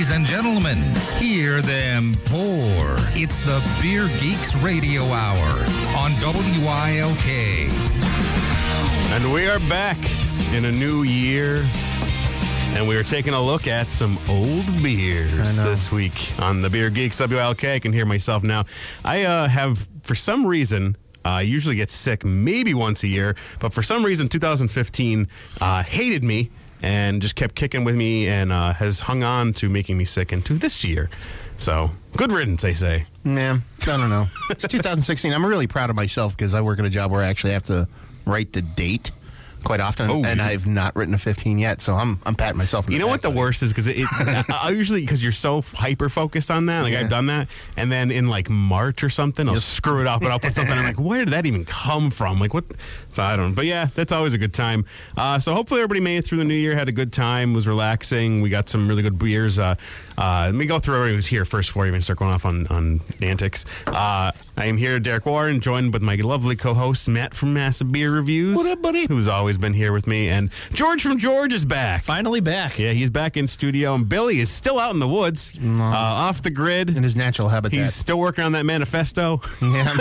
Ladies and gentlemen, hear them pour. It's the Beer Geeks Radio Hour on WILK. And we are back in a new year. And we are taking a look at some old beers this week on the Beer Geeks WLK. I can hear myself now. I uh, have, for some reason, uh, I usually get sick maybe once a year, but for some reason, 2015 uh, hated me and just kept kicking with me and uh, has hung on to making me sick into this year. So, good riddance, I say. Yeah, I don't know. It's 2016. I'm really proud of myself because I work at a job where I actually have to write the date quite often, Oh, and yeah. I've not written a 15 yet. So I'm I'm patting myself. You know what the worst is because it, it I, usually because you're so hyper focused on that. Like Yeah. I've done that, and then in like March or something, I'll screw it up and I'll put something. I'm like, where did that even come from? Like what? So I don't. But yeah, that's always a good time. Uh, so hopefully everybody made it through the new year, had a good time, was relaxing. We got some really good beers. Uh, uh, let me go through everybody who's here first before you even start going off on on antics. Uh, I am here, Derek Warren, joined with my lovely co-host Matt from Massive Beer Reviews. What up, buddy? Who's always been here with me, and George from George is back. Finally back. Yeah, he's back in studio, and Billy is still out in the woods, uh, off the grid. in his natural habitat. He's still working on that manifesto. yeah.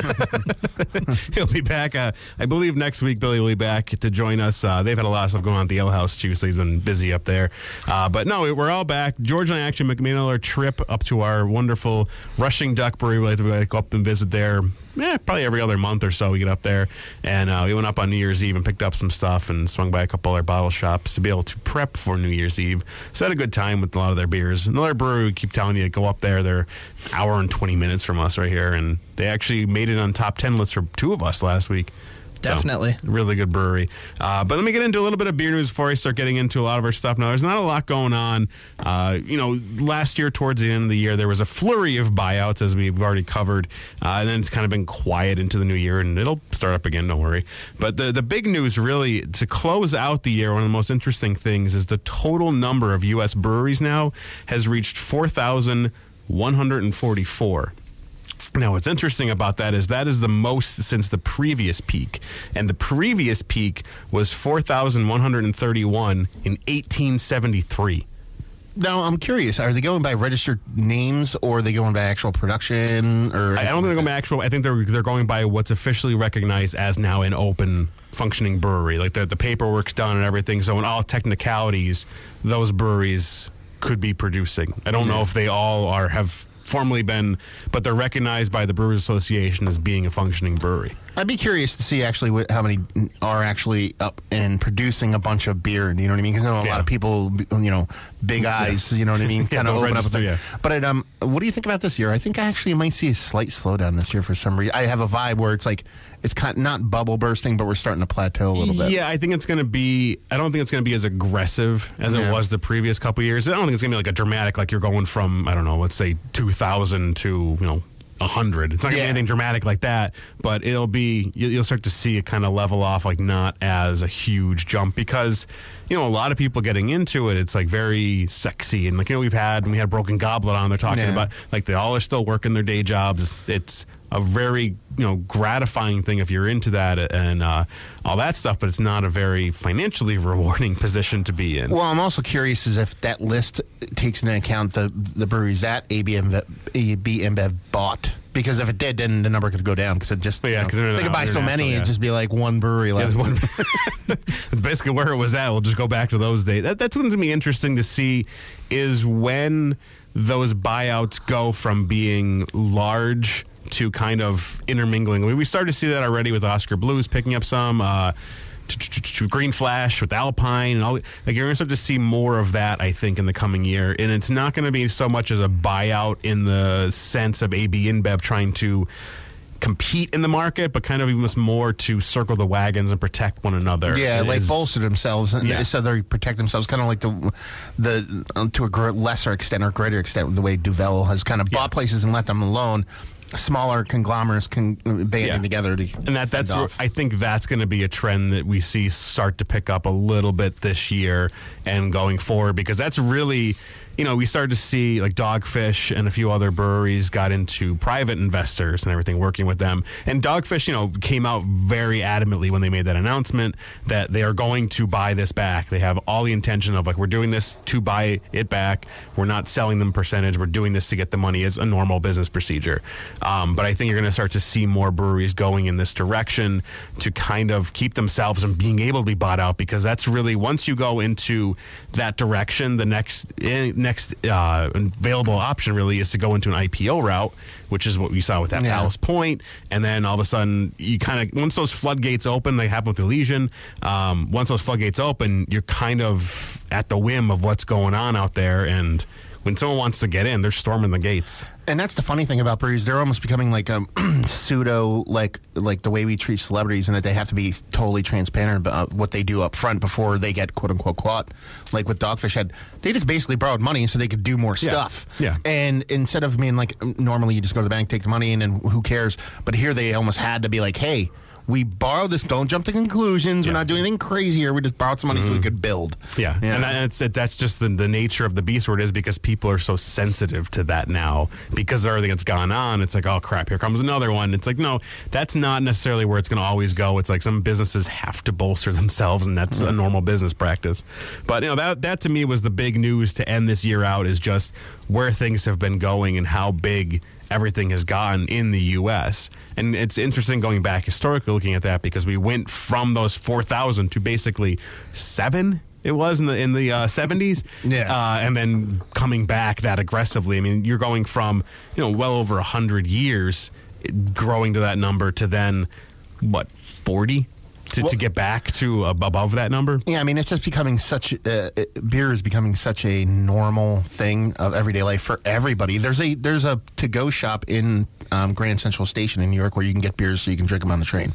He'll be back, uh, I believe, next week. Billy will be back to join us. Uh, they've had a lot of stuff going on at the Ale House, too, so he's been busy up there. Uh, but no, we're all back. George and I actually made another trip up to our wonderful Rushing Duck Brewery. We like to like, go up and visit there. Yeah, probably every other month or so we get up there. And uh, we went up on New Year's Eve and picked up some stuff and swung by a couple other bottle shops to be able to prep for New Year's Eve. So had a good time with a lot of their beers. Another brewery, we keep telling you to go up there. They're hour and 20 minutes from us right here. And they actually made it on top 10 lists for two of us last week. So, Definitely. really good brewery. Uh, but let me get into a little bit of beer news before I start getting into a lot of our stuff. Now, there's not a lot going on. Uh, you know, last year, towards the end of the year, there was a flurry of buyouts, as we've already covered. Uh, and then it's kind of been quiet into the new year, and it'll start up again, don't worry. But the, the big news, really, to close out the year, one of the most interesting things is the total number of U.S. breweries now has reached 4,144. Now, what's interesting about that is that is the most since the previous peak. And the previous peak was 4,131 in 1873. Now I'm curious. Are they going by registered names or are they going by actual production? Or I don't think they're going by actual. I think they're they're going by what's officially recognized as now an open functioning brewery. Like the the paperwork's done and everything. So in all technicalities, those breweries could be producing. I don't know if they all are have formally been, but they're recognized by the Brewers Association as being a functioning brewery. I'd be curious to see actually what, how many are actually up and producing a bunch of beer. You know what I mean? Because I know a Yeah. lot of people, you know, big eyes. You know what I mean? Yeah, kind of open up. it. yeah. But it, um, what do you think about this year? I think I actually might see a slight slowdown this year for some reason. I have a vibe where it's like it's kind not bubble bursting, but we're starting to plateau a little bit. Yeah, I think it's going to be. I don't think it's going to be as aggressive as Yeah. it was the previous couple years. I don't think it's going to be like a dramatic, like you're going from I don't know, let's say two thousand to you know. 100 it's not going to Yeah. be anything dramatic like that but it'll be you- you'll start to see it kind of level off like not as a huge jump because you know a lot of people getting into it it's like very sexy and like you know we've had we had broken goblet on they're talking Yeah. about like they all are still working their day jobs it's, it's a very you know gratifying thing if you're into that and uh, all that stuff but it's not a very financially rewarding position to be in Well, I'm also curious as if that list takes into account the the breweries that AB InBev, AB InBev bought. Because if it did, then the number could go down. Because it just Yeah, you know, they're could buy so many, yeah. it'd just be like one brewery Yeah, left. one- it's basically where it was at. We'll just go back to those days. That, that's what's going to be interesting to see is when those buyouts go from being large to kind of intermingling. We, we started to see that already with Oskar Blues picking up some. Uh, Green Flash with Alpine and all like you're gonna start to see more of that I think in the coming year and it's not gonna be so much as a buyout in the sense of AB InBev trying to compete in the market, but kind of even more to circle the wagons and protect one another. Yeah, It like is- bolster themselves, and Yeah. so they protect themselves, kind of like the the um, to a lesser extent or greater extent, the way Duvel has kind of Yeah. bought places and let them alone. Smaller conglomerates can uh, banding Yeah. together to And that that's where-. I think that's going to be a trend that we see start to pick up a little bit this year and going forward because that's really you know, we started to see like Dogfish and a few other breweries got into private investors and everything, working with them. And Dogfish, you know, came out very adamantly when they made that announcement that they are going to buy this back. They have all the intention of like, we're doing this to buy it back. We're not selling them percentage. We're doing this to get the money as a normal business procedure. Um, but I think you're going to start to see more breweries going in this direction to kind of keep themselves from being able to be bought out because that's really once you go into that direction, the next eh, next uh, available option really is to go into an IPO route, which is what we saw with that Yeah. Ballast Point, and then all of a sudden you kind of once those floodgates open, they happen with Elysian. Um, once those floodgates open, you're kind of at the whim of what's going on out there, and when someone wants to get in, they're storming the gates. And that's the funny thing about breweries; they're almost becoming like a pseudo, like like the way we treat celebrities, and that they have to be totally transparent about what they do up front before they get quote unquote caught. Like with Dogfish Head, they just basically borrowed money so they could do more Yeah. stuff. Yeah. And instead of being like normally you just go to the bank, take the money, and then who cares? But here they almost had to be like, hey. We borrowed this. Don't jump to conclusions. Yeah. We're not doing anything crazy here. We just borrowed some money so we mm-hmm. could build. Yeah, and that's it, that's just the, the nature of the beast where it is because people are so sensitive to that now because everything that's gone on. It's like, oh crap, here comes another one. It's like, no, that's not necessarily where it's going to always go. It's like some businesses have to bolster themselves, and that's a mm-hmm. normal business practice. But you know that that to me was the big news to end this year out is just where things have been going and how big everything has gotten in the U.S. And it's interesting going back historically looking at that because we went from those 4,000 to basically seven. It was in the in the uh, 70s, Yeah. uh, and then coming back that aggressively. I mean, you're going from you know well over hundred years, growing to that number to then what 40 to, Well- to get back to above that number. Yeah, I mean, it's just becoming such. Uh, uh, beer is becoming such a normal thing of everyday life for everybody. There's a there's a to go shop in um, Grand Central Station in New York where you can get beers so you can drink them on the train.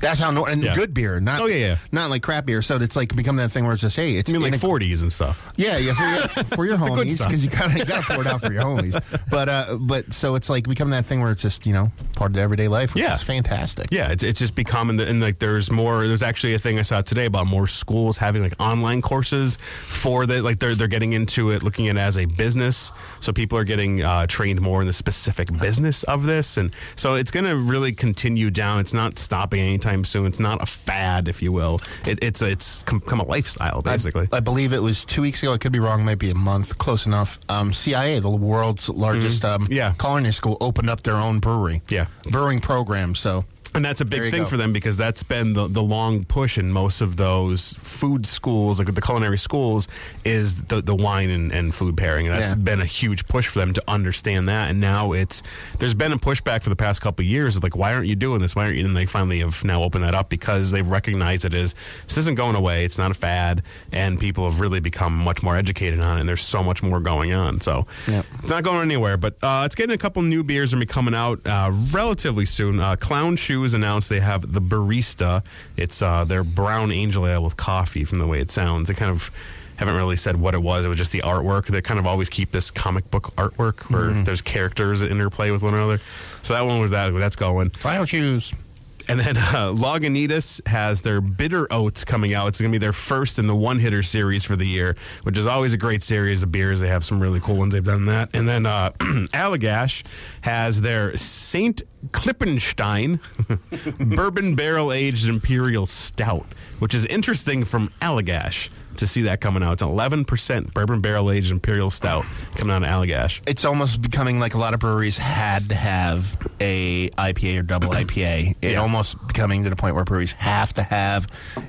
That's how no, and Yeah. good beer, not Oh, yeah, yeah. not like crap beer. So it's like become that thing where it's just hey, it's I mean, like 40s and stuff. yeah, yeah, for your, for your homies because you gotta you gotta pour it out for your homies. But uh, but so it's like become that thing where it's just you know part of the everyday life, which Yeah. is fantastic. Yeah, it's, it's just becoming and, and like there's more. There's actually a thing I saw today about more schools having like online courses for the like they're they're getting into it, looking at it as a business. So people are getting uh, trained more in the specific business of this, and so it's going to really continue down. It's not stopping anytime soon. It's not a fad, if you will. It, it's it's com- become a lifestyle basically. I, I believe it was two weeks ago. I could be wrong. Maybe a month. Close enough. Um, CIA, the world's largest um, Mm-hmm. Yeah. culinary school, opened up their own brewery. Yeah. brewing program. So And that's a big thing go. for them because that's been the, the long push in most of those food schools, like the culinary schools, is the, the wine and, and food pairing. And that's Yeah. been a huge push for them to understand that. And now it's there's been a pushback for the past couple of years of like, why aren't you doing this? Why aren't you? And they finally have now opened that up because they recognize it as this isn't going away. It's not a fad, and people have really become much more educated on it. And there's so much more going on. So Yep. it's not going anywhere, but uh, it's getting a couple new beers are going to be coming out uh, relatively soon. Uh, Clown Shoes announced they have the Barista. It's uh, their brown angel ale with coffee. From the way it sounds, they kind of haven't really said what it was. It was just the artwork. They kind of always keep this comic book artwork where there's characters that interplay with one another. So that one was that. That's going. file shoes. And then uh, Lagunitas has their bitter oats coming out. It's going to be their first in the one hitter series for the year, which is always a great series of beers. They have some really cool ones. They've done that. And then uh, Allagash has their Saint Klippenstein bourbon barrel aged imperial stout, which is interesting from Allagash to see that coming out. It's 11% bourbon barrel aged imperial stout coming out of Allagash. It's almost becoming like a lot of breweries had to have a IPA or double IPA. It Yeah. almost becoming to the point where breweries have to have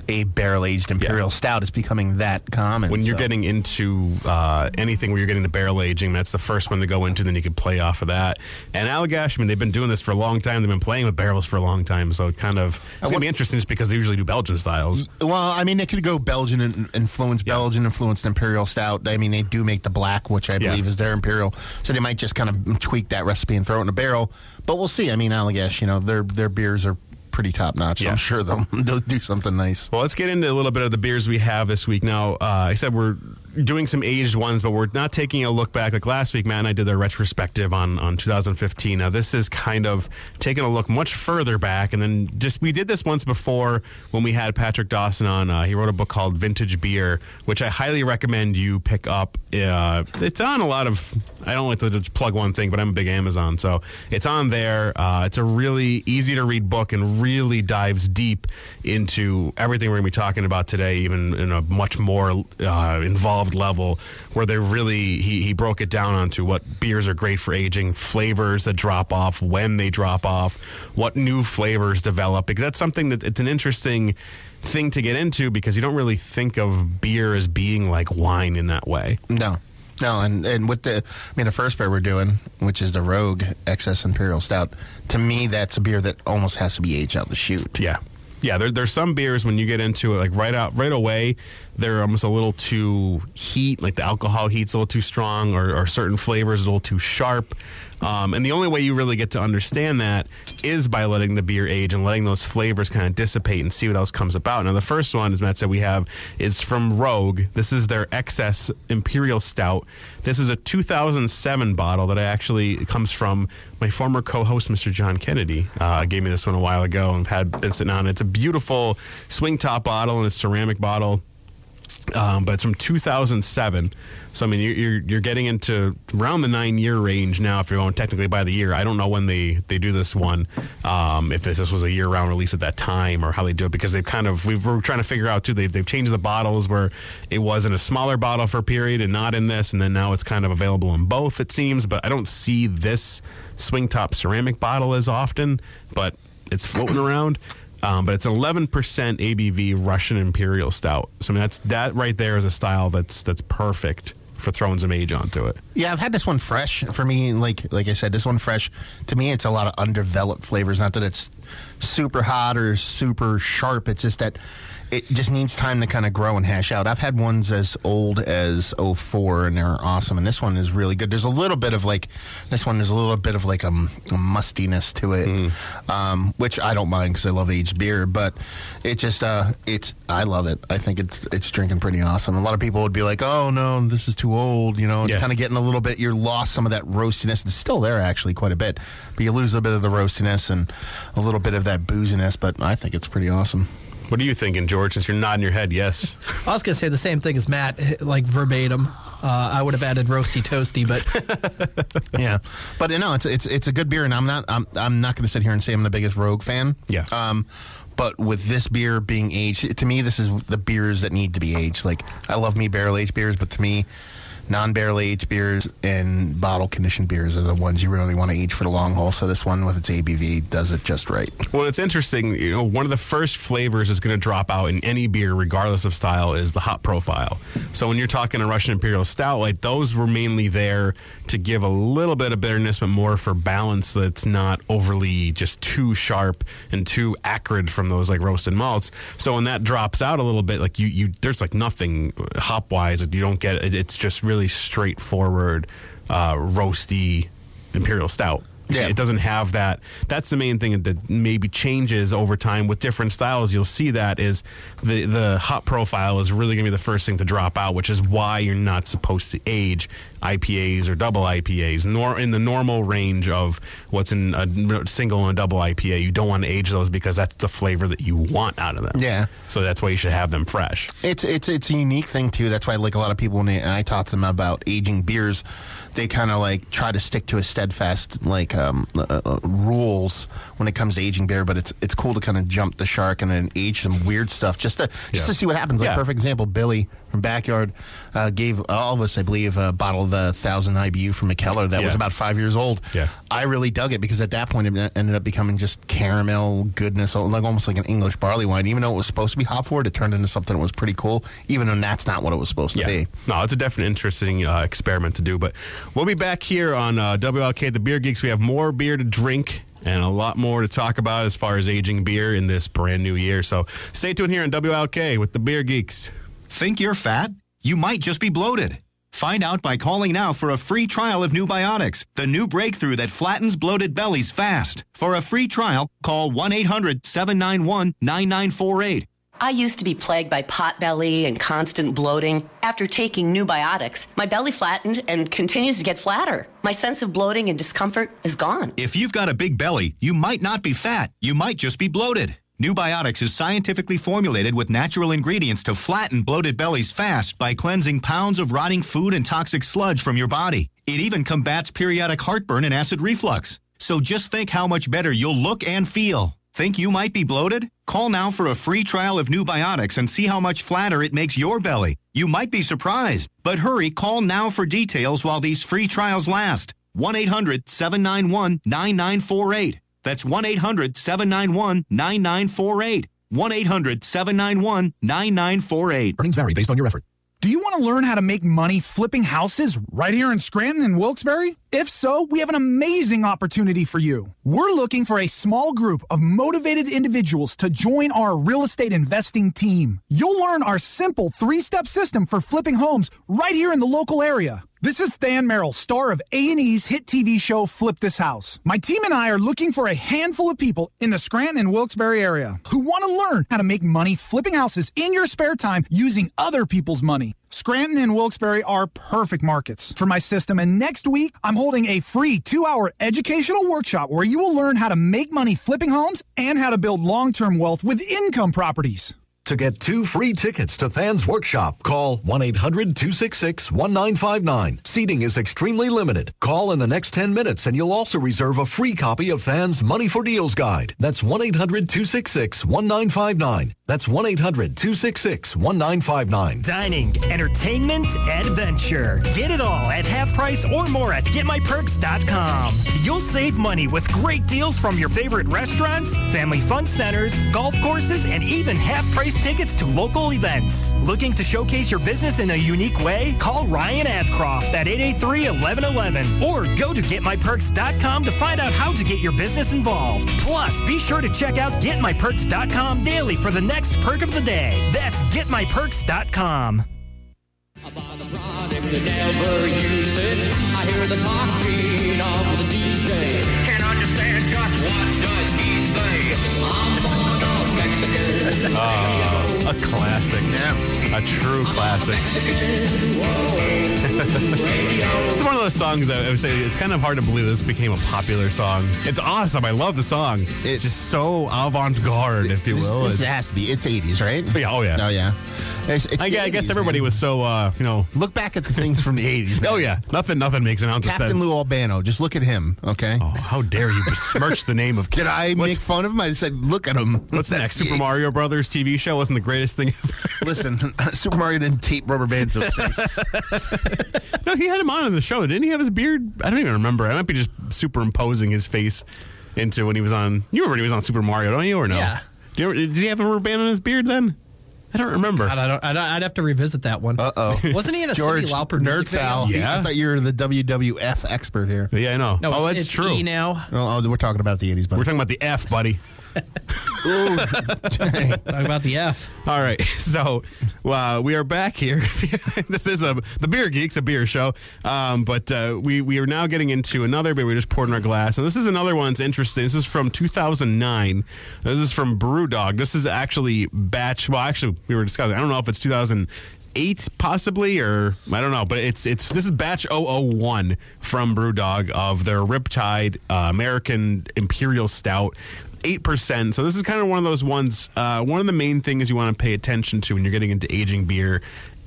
a barrel aged imperial stout. It's becoming that common. when you're getting into uh, anything where you're getting the barrel aging, that's the first one to go into. Then you can play off of that. And Allagash, I mean, they've been doing this for a long time. They've been playing with barrels for a long time, so it kind of it's gonna be interesting just because they usually do Belgian styles. Well, I mean, it could go Belgian and influence Belgian influenced imperial stout. I mean, they do make the black, which I Yeah. believe is their imperial. So they might just kind of tweak that recipe and throw it in a barrel. But we'll see. I mean, Allagash, you know, their their beers are pretty top notch. Yeah. I'm sure they'll, they'll do something nice. Well, let's get into a little bit of the beers we have this week. Now, uh, I said we're doing some aged ones, but we're not taking a look back. Like last week, Matt and I did their retrospective on, on 2015. Now, this is kind of taking a look much further back. And then just, we did this once before when we had Patrick Dawson on. Uh, he wrote a book called Vintage Beer, which I highly recommend you pick up. Uh, it's on a lot of, I don't like to plug one thing, but I'm a big Amazon. So it's on there. Uh, it's a really easy to read book and really dives deep into everything we're going to be talking about today, even in a much more uh, involved level, where they really he, he broke it down onto what beers are great for aging, flavors that drop off, when they drop off, what new flavors develop. Because that's something that it's an interesting thing to get into because you don't really think of beer as being like wine in that way. No. No, and, and with the, I mean, the first beer we're doing, which is the Rogue Excess Imperial Stout, to me, that's a beer that almost has to be aged out the chute. Yeah. Yeah, there, there's some beers when you get into it, like right out, right away, they're almost a little too heat, like the alcohol heat's a little too strong, or, or certain flavors a little too sharp. Um, and the only way you really get to understand that is by letting the beer age and letting those flavors kind of dissipate and see what else comes about. Now, the first one, as Matt said, we have is from Rogue. This is their excess Imperial Stout. This is a 2007 bottle that I actually comes from my former co-host, Mr. John Kennedy. Uh, gave me this one a while ago and had been sitting on. it. It's a beautiful swing top bottle and a ceramic bottle. Um, but it's from 2007. So I mean, you're, you're you're getting into around the nine year range now. If you're going technically by the year, I don't know when they they do this one. Um, if this was a year round release at that time or how they do it, because they've kind of we are trying to figure out too. They've they've changed the bottles where it was in a smaller bottle for a period and not in this, and then now it's kind of available in both. It seems, but I don't see this swing top ceramic bottle as often. But it's floating around. Um, but it's 11% ABV Russian Imperial Stout. So I mean, that's that right there is a style that's that's perfect for throwing some age onto it. Yeah, I've had this one fresh. For me, like like I said, this one fresh. To me, it's a lot of undeveloped flavors. Not that it's super hot or super sharp. It's just that it just needs time to kind of grow and hash out. I've had ones as old as 04 and they're awesome. And this one is really good. There's a little bit of like, this one is a little bit of like a, a mustiness to it, mm. um, which I don't mind because I love aged beer. But it just, uh, it's, I love it. I think it's, it's drinking pretty awesome. A lot of people would be like, oh no, this is too old. You know, it's yeah. kind of getting a little bit, you're lost some of that roastiness. It's still there actually quite a bit, but you lose a bit of the roastiness and a little bit of that booziness. But I think it's pretty awesome. What are you thinking, George? Since you're nodding your head, yes. I was going to say the same thing as Matt, like verbatim. Uh, I would have added roasty toasty, but yeah, but you know, it's it's it's a good beer, and I'm not I'm I'm not going to sit here and say I'm the biggest Rogue fan. Yeah. Um, but with this beer being aged, to me, this is the beers that need to be aged. Like I love me barrel aged beers, but to me, non-barrel aged beers and bottle conditioned beers are the ones you really want to age for the long haul. So this one with its ABV does it just right. Well, it's interesting. You know, one of the first flavors that's going to drop out in any beer, regardless of style, is the hop profile. So when you're talking a Russian Imperial Stout, like those were mainly there to give a little bit of bitterness, but more for balance. That's not overly just too sharp and too acrid from those like roasted malts. So when that drops out a little bit, like you, you there's like nothing hop wise you don't get. It's just really really straightforward, uh, roasty imperial stout. Yeah. It doesn't have that. That's the main thing that maybe changes over time with different styles. You'll see that is the the hop profile is really going to be the first thing to drop out, which is why you're not supposed to age IPAs or double IPAs. Nor in the normal range of what's in a single and a double IPA, you don't want to age those because that's the flavor that you want out of them. Yeah. So that's why you should have them fresh. It's it's it's a unique thing too. That's why like a lot of people when they, I talk to them about aging beers, they kind of like try to stick to a steadfast like um, uh, uh, rules when it comes to aging beer. But it's it's cool to kind of jump the shark and then age some weird stuff just to just yeah. to see what happens. Like yeah. perfect example, Billy from Backyard uh, gave all of us, I believe, a bottle of the thousand IBU from Mikkeller that yeah. was about five years old. Yeah, I really dug it because at that point it ended up becoming just caramel goodness, like almost like an English barley wine. Even though it was supposed to be hop forward, it turned into something that was pretty cool. Even though that's not what it was supposed yeah. to be. No, it's a definite interesting uh, experiment to do. But we'll be back here on uh, WLK, the Beer Geeks. We have more beer to drink and a lot more to talk about as far as aging beer in this brand new year. So stay tuned here on WLK with the Beer Geeks. Think you're fat? You might just be bloated. Find out by calling now for a free trial of Newbiotics, the new breakthrough that flattens bloated bellies fast. For a free trial, call 1 800 791 9948 I used to be plagued by pot belly and constant bloating. After taking new biotics, my belly flattened and continues to get flatter. My sense of bloating and discomfort is gone. If you've got a big belly, you might not be fat. You might just be bloated. New Biotics is scientifically formulated with natural ingredients to flatten bloated bellies fast by cleansing pounds of rotting food and toxic sludge from your body. It even combats periodic heartburn and acid reflux. So just think how much better you'll look and feel. Think you might be bloated? Call now for a free trial of New Biotics and see how much flatter it makes your belly. You might be surprised. But hurry, call now for details while these free trials last. 1 800 791 9948. That's 1 800 791 9948. 1 800 791 9948. Earnings vary based on your effort. Do you want to learn how to make money flipping houses right here in Scranton and Wilkes-Barre? If so, we have an amazing opportunity for you. We're looking for a small group of motivated individuals to join our real estate investing team. You'll learn our simple three-step system for flipping homes right here in the local area. This is Than Merrill, star of A&E's hit TV show Flip This House. My team and I are looking for a handful of people in the Scranton and Wilkes-Barre area who want to learn how to make money flipping houses in your spare time using other people's money. Scranton and Wilkes-Barre are perfect markets for my system, and next week I'm holding a free two-hour educational workshop where you will learn how to make money flipping homes and how to build long-term wealth with income properties. To get two free tickets to Than's workshop, call 1 800 266 1959. Seating is extremely limited. Call in the next 10 minutes and you'll also reserve a free copy of Than's Money for Deals Guide. That's 1 800 266 1959. That's 1 800 266 1959. Dining, entertainment, adventure. Get it all at half price or more at getmyperks.com. You'll save money with great deals from your favorite restaurants, family fun centers, golf courses, and even half price tickets to local events. Looking to showcase your business in a unique way? Call Ryan Abcroft at 883-1111 or go to getmyperks.com to find out how to get your business involved. Plus, be sure to check out getmyperks.com daily for the next perk of the day. That's getmyperks.com. Use it. I hear the talking of the DJ. A classic. Yeah. A true classic. it's one of those songs that I would say it's kind of hard to believe this became a popular song. It's awesome. I love the song. It's just so avant garde, if you will. this It's- has to be. It's 80s, right? yeah, oh, yeah. Oh, yeah. It's, it's I, I guess everybody man. was so, uh, you know. Look back at the things from the 80s. Oh, yeah. Nothing nothing makes an ounce of Captain sense. Lou Albano. Just look at him, okay? Oh, how dare you besmirch the name of Did I What's- make fun of him? I said, look at him. What's That's next? Super 80s. Mario Brothers TV show wasn't the greatest thing ever. Listen, Super Mario didn't tape rubber bands to his face. no, he had him on in the show. Didn't he have his beard? I don't even remember. I might be just superimposing his face into when he was on. You remember when he was on Super Mario, don't you? Or no? Yeah. Do you ever, did he have a rubber band on his beard then? I don't remember. God, I don't, I don't, I'd have to revisit that one. Uh oh. Wasn't he in a George Cyndi Lauper music Nerd video? Foul. Yeah. I thought you were the WWF expert here. yeah, I know. No, oh, it's, that's it's true. E now. Oh, oh, we're talking about the 80s, buddy. We're talking about the F, buddy. Talk about the F. All right, so uh, we are back here. this is a the Beer Geeks, a beer show, um, but uh, we we are now getting into another beer we just poured in our glass, and this is another one that's interesting. This is from 2009. This is from BrewDog. This is actually batch. Well, actually, we were discussing. I don't know if it's 2008 possibly or I don't know, but it's it's this is batch 001 from BrewDog of their Riptide uh, American Imperial Stout. Eight percent. So this is kind of one of those ones. Uh, one of the main things you want to pay attention to when you're getting into aging beer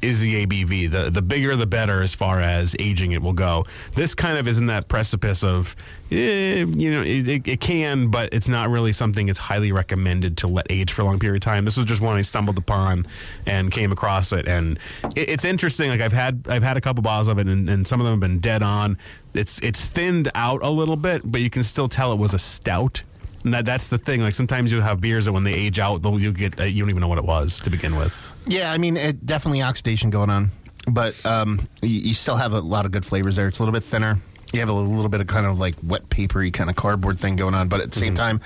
is the ABV. The the bigger the better as far as aging it will go. This kind of is in that precipice of, eh, you know, it, it, it can, but it's not really something it's highly recommended to let age for a long period of time. This was just one I stumbled upon and came across it, and it, it's interesting. Like I've had I've had a couple bottles of it, and, and some of them have been dead on. It's it's thinned out a little bit, but you can still tell it was a stout. And that, that's the thing. Like sometimes you have beers that when they age out, you get uh, you don't even know what it was to begin with. yeah, I mean, it definitely oxidation going on, but um, you, you still have a lot of good flavors there. It's a little bit thinner. You have a little bit of kind of like wet papery kind of cardboard thing going on, but at the same time,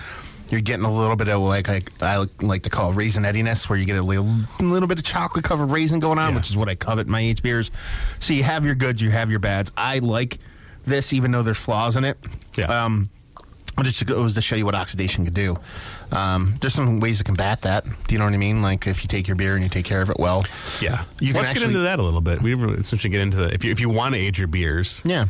you're getting a little bit of like I, I like to call raisinettiness, where you get a little, little bit of chocolate covered raisin going on, Yeah. which is what I covet in my aged beers. So you have your goods, you have your bads. I like this, even though there's flaws in it. Yeah. Um, just goes to show you what oxidation could do. Um, there's some ways to combat that. Do you know what I mean? Like if you take your beer and you take care of it well. Yeah, You can Let's actually- get into that a little bit. We essentially get into the if you if you want to age your beers. Yeah.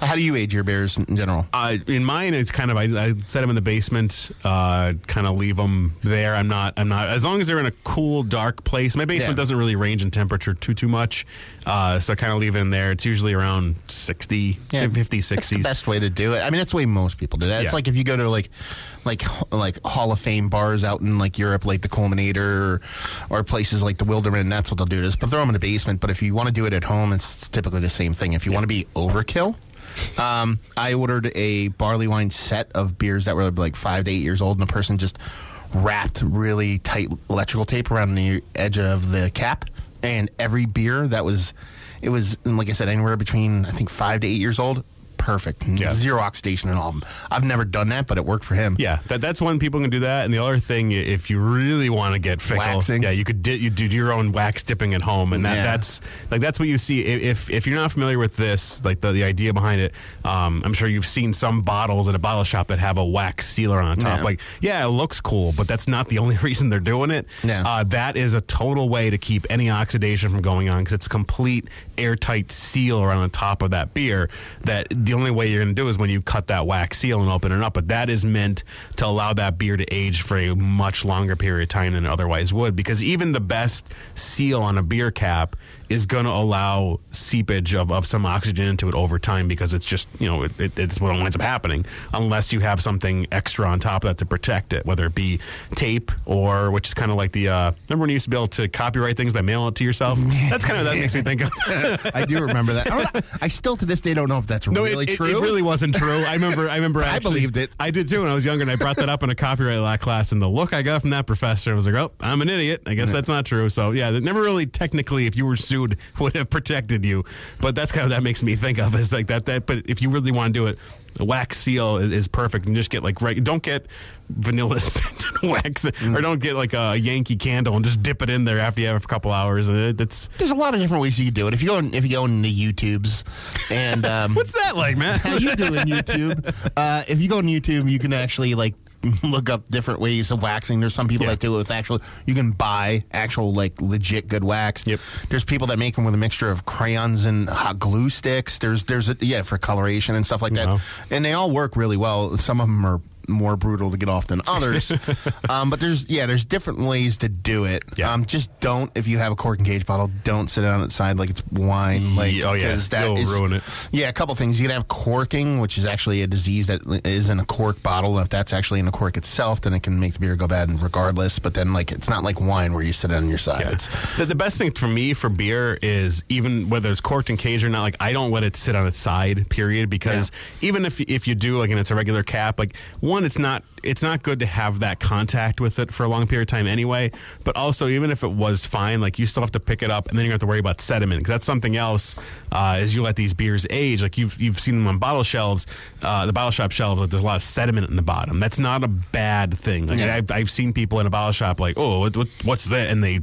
How do you age your beers in general? Uh, in mine, it's kind of I, I set them in the basement, uh, kind of leave them there. I'm not I'm not as long as they're in a cool, dark place. My basement Yeah. doesn't really range in temperature too too much, uh, so I kind of leave it in there. It's usually around 60, 50, That's 60s. the best way to do it. I mean, that's the way most people do that. It's Yeah. like if you go to like, like, like Hall of Fame bars out in like Europe, like the Kulminator, or, or places like the Wildeman. That's what they'll do. Is put throw them in the basement. But if you want to do it at home, it's typically the same thing. If you want to be overkill, um, I ordered a barley wine set of beers that were like five to eight years old, and the person just wrapped really tight electrical tape around the edge of the cap, and every beer that was, it was like I said, anywhere between I think five to eight years old. Perfect, zero oxidation in all of them. I've never done that, but it worked for him. Yeah, that, that's one people can do that. And the other thing, if you really want to get fickle, Waxing. yeah, you could di- you do your own wax dipping at home, and that, Yeah. that's like that's what you see. If if you're not familiar with this, like the, the idea behind it, um, I'm sure you've seen some bottles at a bottle shop that have a wax sealer on top. Yeah. Like, yeah, it looks cool, but that's not the only reason they're doing it. Yeah. Uh, that is a total way to keep any oxidation from going on because it's a complete airtight seal around the top of that beer. That the only way you're going to do is when you cut that wax seal and open it up. But that is meant to allow that beer to age for a much longer period of time than it otherwise would. Because even the best seal on a beer cap is going to allow seepage of, of some oxygen into it over time because it's just, you know, it, it, it's what winds up happening unless you have something extra on top of that to protect it, whether it be tape or, which is kind of like the, uh, remember when you used to be able to copyright things by mailing it to yourself? That's kind of, that makes me think of. I do remember that. I, don't, I still to this day don't know if that's No, really it, true. It, really wasn't true. I remember. I remember. I believed it. I did too when I was younger, and I brought that up in a copyright law class. And the look I got from that professor I was like, "Oh, I'm an idiot. I guess that's not true." So yeah, that never really technically, if you were sued, would have protected you. But that's kind of that makes me think of is like that. That. But if you really want to do it, the wax seal is, is perfect, and just get like right. Don't get vanilla scented wax, Mm. or don't get like a Yankee candle and just dip it in there after you have it for a couple hours. And it, it's There's a lot of different ways you can do it. If you go, in, if you go into YouTube's, and um, what's that like, man? how you doing YouTube? Uh, if you go on YouTube, you can actually like look up different ways of waxing. There's some people Yeah. that do it with actual. You can buy actual like legit good wax. Yep. There's people that make them with a mixture of crayons and hot glue sticks. There's there's a, yeah for coloration and stuff like that, Wow. and they all work really well. Some of them are more brutal to get off than others. um, but there's yeah, there's different ways to do it. Yeah. Um, just don't if you have a cork and cage bottle, don't sit it on its side like it's wine. Like oh, yeah, that is- ruin it. Yeah, a couple things. You can have corking, which is actually a disease that is in a cork bottle. And if that's actually in a cork itself, then it can make the beer go bad regardless. But then like it's not like wine where you sit it on your side. Yeah. It's The, the best thing for me for beer is even whether it's corked and caged or not, like I don't let it sit on its side, period. Because even if if you do like and it's a regular cap, like one, it's not it's not good to have that contact with it for a long period of time anyway. But also, even if it was fine, like you still have to pick it up and then you have to worry about sediment because that's something else. Uh, as you let these beers age, like you've you've seen them on bottle shelves, uh, the bottle shop shelves, like there's a lot of sediment in the bottom. That's not a bad thing. Like Yeah. I've, I've seen people in a bottle shop like, oh, what, what, what's that? And they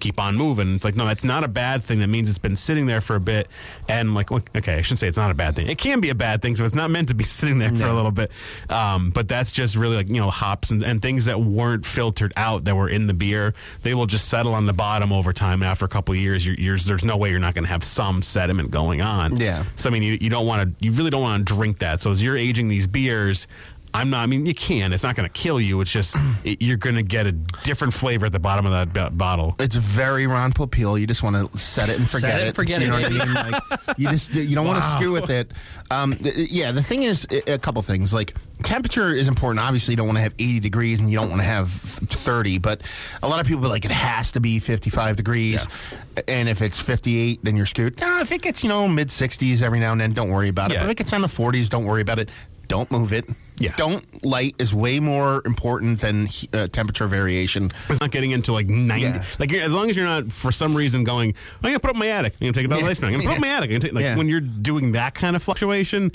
keep on moving. It's like, no, that's not a bad thing. That means it's been sitting there for a bit. And like, okay, I shouldn't say it's not a bad thing. It can be a bad thing, so it's not meant to be sitting there for a little bit. Um, but that's just really like, you know, hops and, and things that weren't filtered out that were in the beer. They will just settle on the bottom over time. After a couple of years, you're, you're, there's no way you're not going to have some sediment going on. Yeah. So, I mean, you, you don't want to, you really don't want to drink that. So as you're aging these beers, I'm not. I mean, you can. It's not going to kill you. It's just it, you're going to get a different flavor at the bottom of that bo- bottle. it's very Ron Popeil. You just want to set it and forget Set it it. and forget you it, know what I mean? Like you just you don't want to screw with it. Um, th- yeah, the thing is a a couple things. Like temperature is important. Obviously, you don't want to have 80 degrees and you don't want to have 30. But a lot of people are like it has to be 55 degrees. And if it's 58, then you're screwed. No, if it gets you know mid 60s every now and then, don't worry about it. Yeah. But if it gets on the 40s, don't worry about it. Don't move it. Yeah. Don't light is way more important than uh, temperature variation. It's not getting into like 90. Yeah. Like you're, as long as you're not for some reason going, I'm going to put up my attic. I'm going to take it out of the Yeah. basement. I'm going to put up my attic. Take, like Yeah. when you're doing that kind of fluctuation.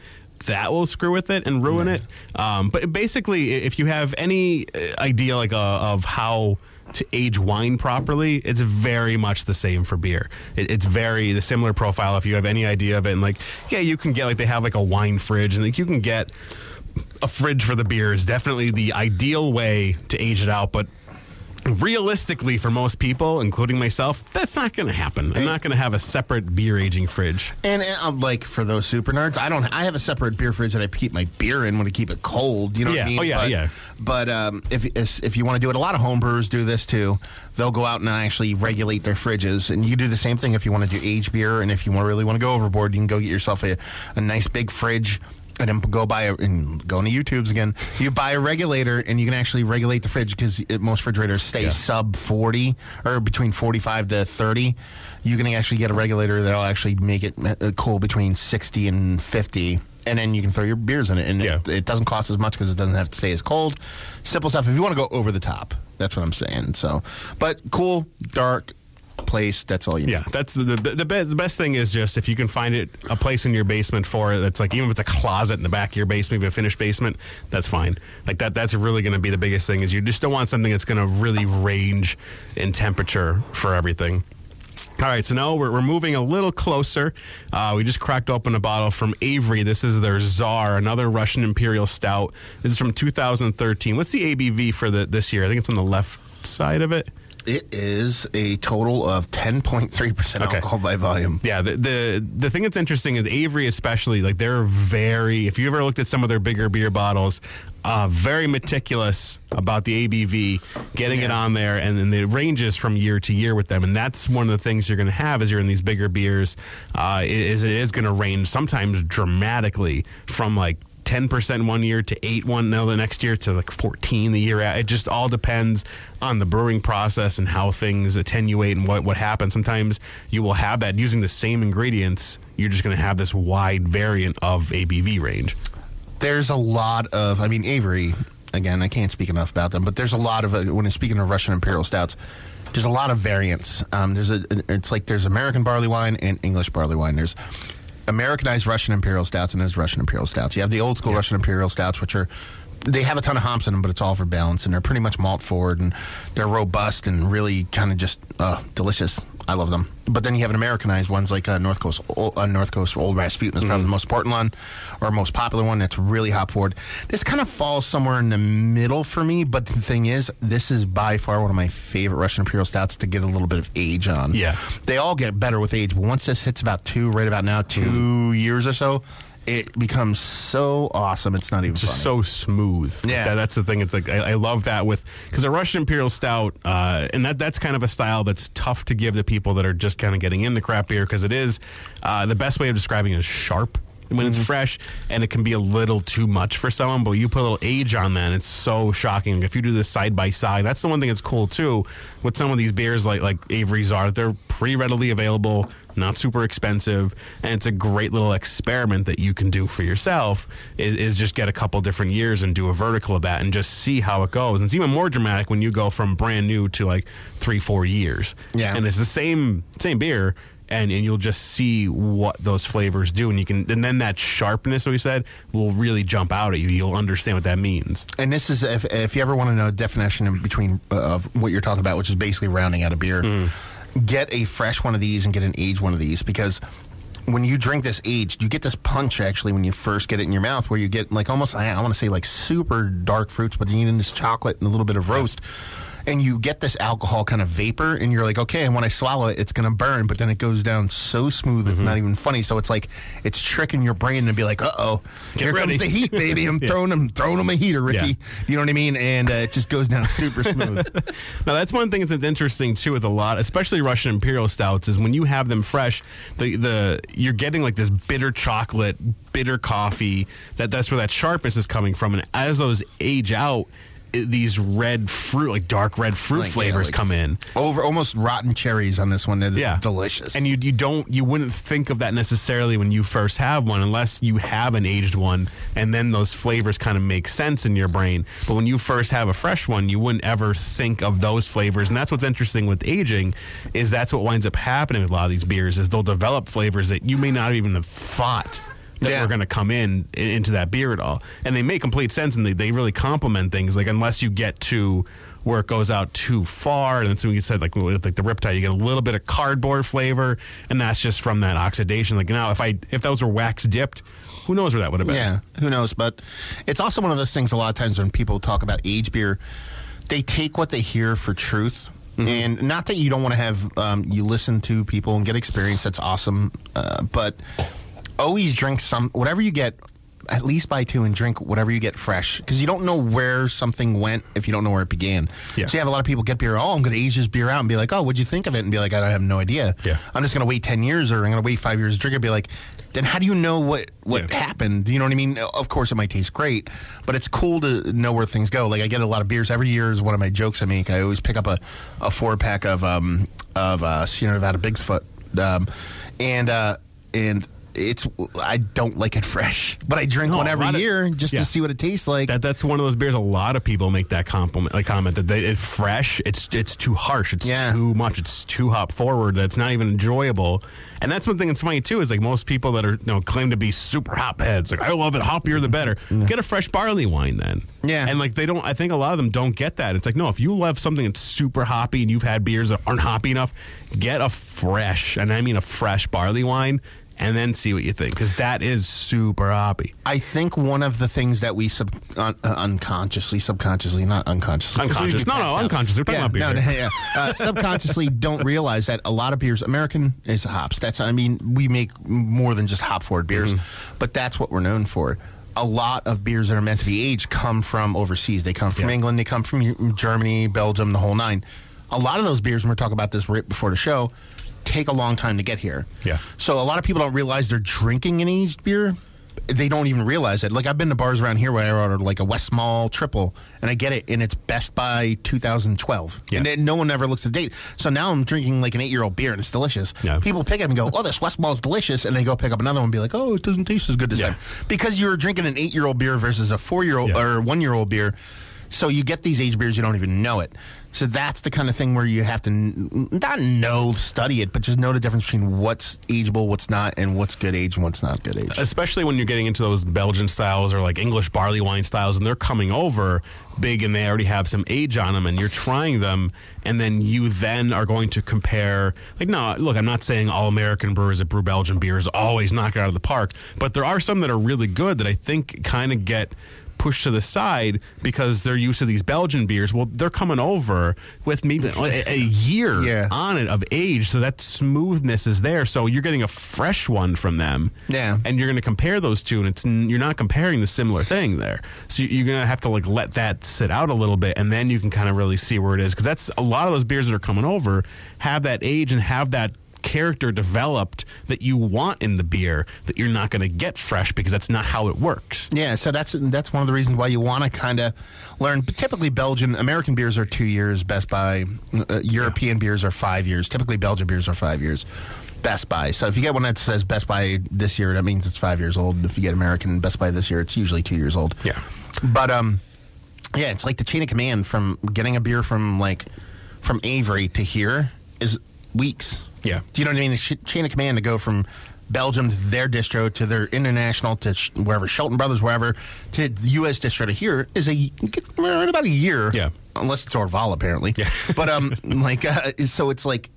That will screw with it and ruin it. Um, but basically, if you have any uh, idea like uh, of how to age wine properly, it's very much the same for beer. It, it's very the similar profile. If you have any idea of it, and like, yeah, you can get like they have like a wine fridge, and like you can get a fridge for the beer is definitely the ideal way to age it out, but realistically for most people including myself that's not going to happen i'm not going to have a separate beer aging fridge And uh, like for those super nerds, I don't. I have a separate beer fridge that I keep my beer in when I keep it cold. You know Yeah. what I mean? Oh, yeah, but, yeah. But um, if if you want to do it, a lot of homebrewers do this too. They'll go out and actually regulate their fridges, and you do the same thing if you want to do age beer. And if you want really want to go overboard, you can go get yourself a, a nice big fridge. And then go buy a, and go into YouTube's again. You buy a regulator, and you can actually regulate the fridge because most refrigerators stay Yeah. sub 40 or between 45 to 30 you can actually get a regulator that'll actually make it uh, cool between 60 and 50 and then you can throw your beers in it and Yeah. it, it doesn't cost as much because it doesn't have to stay as cold simple stuff if you want to go over the top that's what i'm saying so but cool dark place that's all you need yeah that's the the, the, be- the best thing is just if you can find it a place in your basement for it that's like even if it's a closet in the back of your basement maybe a finished basement that's fine like that that's really going to be the biggest thing is you just don't want something that's going to really range in temperature for everything All right, so now we're, we're moving a little closer. Uh, we just cracked open a bottle from Avery. This is their Czar, another Russian Imperial Stout. This is from 2013. What's the ABV for the this year? I think it's on the left side of it. It is a total of 10.3% Okay. alcohol by volume Yeah, the, the the thing that's interesting is Avery, especially like they're very. If you ever looked at some of their bigger beer bottles, uh, very meticulous about the ABV, getting it on there, and then it ranges from year to year with them. And that's one of the things you're going to have as you're in these bigger beers. Uh, is it is going to range sometimes dramatically from like. 10% one year to 8 one now the next year to like 14 the year. It just all depends on the brewing process and how things attenuate and what, what happens. Sometimes you will have that using the same ingredients. You're just going to have this wide variant of ABV range. there's a lot of i mean avery again i can't speak enough about them but there's a lot of uh, when speaking of russian imperial stouts there's a lot of variants um, there's a it's like there's american barley wine and english barley wine there's americanized russian imperial stouts and there's russian imperial stouts you have the old school russian imperial stouts which are they have a ton of hops in them, but it's all for balance, and they're pretty much malt forward, and they're robust and really kind of just uh, delicious. I love them. But then you have an Americanized ones like uh, North Coast, uh, North Coast Old Rasputin is probably the most important one, or most popular one. That's really hop forward. This kind of falls somewhere in the middle for me. But the thing is, this is by far one of my favorite Russian Imperial stouts to get a little bit of age on. Yeah. they all get better with age, but once this hits about two, right about now, 2 years or so. It becomes so awesome. It's not even It's just funny. so smooth. Yeah. That- that's the thing. It's like I, I love that with because a Russian Imperial Stout, uh, and that that's kind of a style that's tough to give to people that are just kind of getting in the crap beer because it is uh, the best way of describing it is sharp when it's mm-hmm. fresh, and it can be a little too much for someone. But you put a little age on that, and it's so shocking. If you do this side by side, that's the one thing that's cool too. With some of these beers like like Avery's are, they're pretty readily available not super expensive, and it's a great little experiment that you can do for yourself. Is, is just get a couple different years and do a vertical of that, and just see how it goes. And it's even more dramatic when you go from brand new to like three, four years. Yeah. and it's the same same beer. And, and you'll just see what those flavors do, and you can, and then that sharpness that we said will really jump out at you. You'll understand what that means. And this is if, if you ever want to know a definition in between uh, of what you're talking about, which is basically rounding out a beer. Get a fresh one of these and get an aged one of these because when you drink this aged, you get this punch actually when you first get it in your mouth, where you get like almost I, I want to say like super dark fruits, but you need this chocolate and a little bit of roast. And you get this alcohol kind of vapor, and you're like, okay, and when I swallow it, it's going to burn, but then it goes down so smooth, it's not even funny. So it's like, it's tricking your brain to be like, uh oh, here ready. comes the heat, baby. I'm Yeah. throwing them, throwing them a heater, Ricky. Yeah. You know what I mean? And uh, it just goes down super smooth. Now that's one thing that's interesting too with a lot, especially Russian Imperial stouts, is when you have them fresh, the the you're getting like this bitter chocolate, bitter coffee. That that's where that sharpness is coming from, and as those age out, these red fruit, like dark red fruit Like, yeah, flavors like- come in. Over almost rotten cherries on this one. They're Yeah, delicious. And you you don't you wouldn't think of that necessarily when you first have one, unless you have an aged one, and then those flavors kind of make sense in your brain. But when you first have a fresh one, you wouldn't ever think of those flavors, and that's what's interesting with aging, is that's what winds up happening with a lot of these beers is they'll develop flavors that you may not even have thought that Yeah. were going to come in i- into that beer at all. And they make complete sense and they, they really complement things. Like unless you get to where it goes out too far, and then we said like with like the Riptide, you get a little bit of cardboard flavor, and that's just from that oxidation. Like now, if I if those were wax dipped, who knows where that would have been? Yeah, who knows? But it's also one of those things. A lot of times when people talk about age beer, they take what they hear for truth. Mm-hmm. And not that you don't want to have um, you listen to people and get experience. That's awesome. Uh, but always drink some whatever you get. At least buy two and drink whatever you get fresh because you don't know where something went if you don't know where it began. Yeah. So you have a lot of people get beer. Oh, I'm going to age this beer out and be like, oh, what'd you think of it? And be like, I have no idea. Yeah. I'm just going to wait ten years or I'm going to wait five years to drink it. Be like, then how do you know what what Yeah. happened? You know what I mean? Of course, it might taste great, but it's cool to know where things go. Like I get a lot of beers every year. Is one of my jokes I make. I always pick up a, a four pack of um of uh, Sierra Nevada Bigfoot, um, and uh, and it's I don't like it fresh, but I drink No, one every lot of- year just yeah. to see what it tastes like. That that's one of those beers. A lot of people make that compliment, like comment that they, it's fresh. It's it's too harsh. It's Yeah. too much. It's too hop forward. That's not even enjoyable. And that's one thing that's funny too. Is like most people that are you know claim to be super hop heads. Like I love it. Hoppier the better. Mm-hmm. Get a fresh barley wine then. Yeah. And like they don't. I think a lot of them don't get that. It's like no. If you love something that's super hoppy and you've had beers that aren't hoppy enough, get a fresh, and I mean a fresh barley wine. And then see what you think, because that is super hoppy. I think one of the things that we sub, un, uh, unconsciously, subconsciously, not unconsciously, 'cause we'd be Unconscious. No, no, unconscious. We're talking yeah, about beer no, no, yeah. Uh, subconsciously don't realize that a lot of beers, American is hops. That's, I mean, we make more than just hop forward beers, Mm-hmm. but that's what we're known for. A lot of beers that are meant to be aged come from overseas. They come from Yeah. England, they come from Germany, Belgium, the whole nine. A lot of those beers, and we're talking about this right before the show, take a long time to get here. Yeah. So a lot of people don't realize they're drinking an aged beer. They don't even realize it. Like I've been to bars around here where I ordered like a Westmalle triple, and I get it, and it's Best by 2012, Yeah. and then no one ever looks at the date. So now I'm drinking like an eight year old beer, and it's delicious. Yeah. People pick it up and go, "Oh, this Westmalle is delicious," and they go pick up another one and be like, "Oh, it doesn't taste as good this Yeah. time," because you're drinking an eight year old beer versus a four year old Yeah. or one year old beer. So you get these age beers, you don't even know it. So that's the kind of thing where you have to not know, study it, but just know the difference between what's ageable, what's not, and what's good age and what's not good age. especially when you're getting into those Belgian styles or like English barley wine styles, and they're coming over big and they already have some age on them, and you're trying them, and then you then are going to compare. Like, no, look, I'm not saying all American brewers that brew Belgian beers always knock it out of the park, but there are some that are really good that I think kind of get pushed to the side because they're used to these Belgian beers. Well, they're coming over with maybe a, a year Yeah. on it of age, so that smoothness is there. So you're getting a fresh one from them, Yeah. and you're going to compare those two, and it's you're not comparing the similar thing there. So you're going to have to like let that sit out a little bit, and then you can kind of really see where it is because that's a lot of those beers that are coming over have that age and have that character developed that you want in the beer that you're not going to get fresh because that's not how it works. Yeah, so that's that's one of the reasons why you want to kind of learn. Typically, Belgian American beers are two years. Best by uh, European beers are five years. Typically, Belgian beers are five years. Best by. So if you get one that says Best by this year, that means it's five years old. If you get American Best by this year, it's usually two years old. Yeah. But um, yeah, it's like the chain of command from getting a beer from like from Avery to here is weeks. Yeah. Do you know what I mean? The sh- chain of command to go from Belgium to their distro to their international to sh- wherever Shelton Brothers wherever to the U.S. distro to here is a right about a year. Yeah. unless it's Orval apparently. Yeah. but um, like uh, so it's like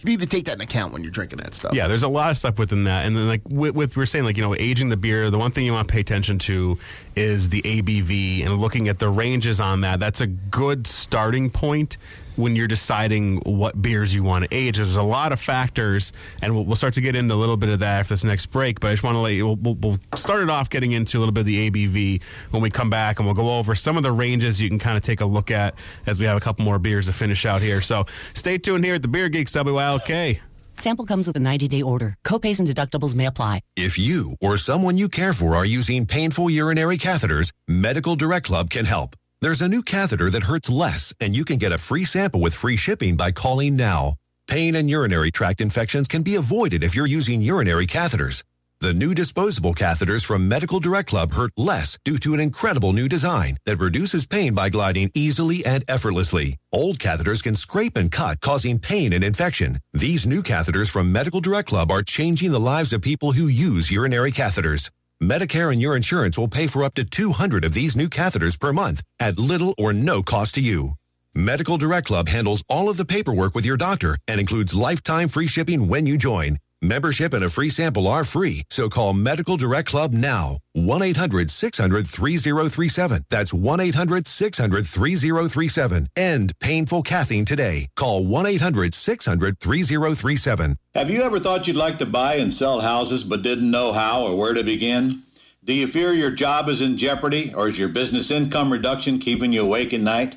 you need to take that into account when you're drinking that stuff. Yeah, there's a lot of stuff within that, and then like with, with we're saying, like you know, aging the beer. The one thing you want to pay attention to is the ABV and looking at the ranges on that. That's a good starting point when you're deciding what beers you want to age. There's a lot of factors, and we'll, we'll start to get into a little bit of that after this next break. But I just want to let you. We'll, we'll, we'll start it off getting into a little bit of the ABV when we come back, and we'll go over some of the ranges you can kind of take a look at as we have a couple more beers to finish out here. So stay tuned here at the Beer Geeks WILK. Sample comes with a 90 day order. Copays and deductibles may apply. If you or someone you care for are using painful urinary catheters, Medical Direct Club can help. There's a new catheter that hurts less, and you can get a free sample with free shipping by calling now. Pain and urinary tract infections can be avoided if you're using urinary catheters. The new disposable catheters from Medical Direct Club hurt less due to an incredible new design that reduces pain by gliding easily and effortlessly. Old catheters can scrape and cut, causing pain and infection. These new catheters from Medical Direct Club are changing the lives of people who use urinary catheters. Medicare and your insurance will pay for up to 200 of these new catheters per month at little or no cost to you. Medical Direct Club handles all of the paperwork with your doctor and includes lifetime free shipping when you join. Membership and a free sample are free, so call Medical Direct Club now. 1 800 600 3037. That's 1 800 600 3037. End painful caffeine today. Call 1 800 600 3037. Have you ever thought you'd like to buy and sell houses but didn't know how or where to begin? Do you fear your job is in jeopardy or is your business income reduction keeping you awake at night?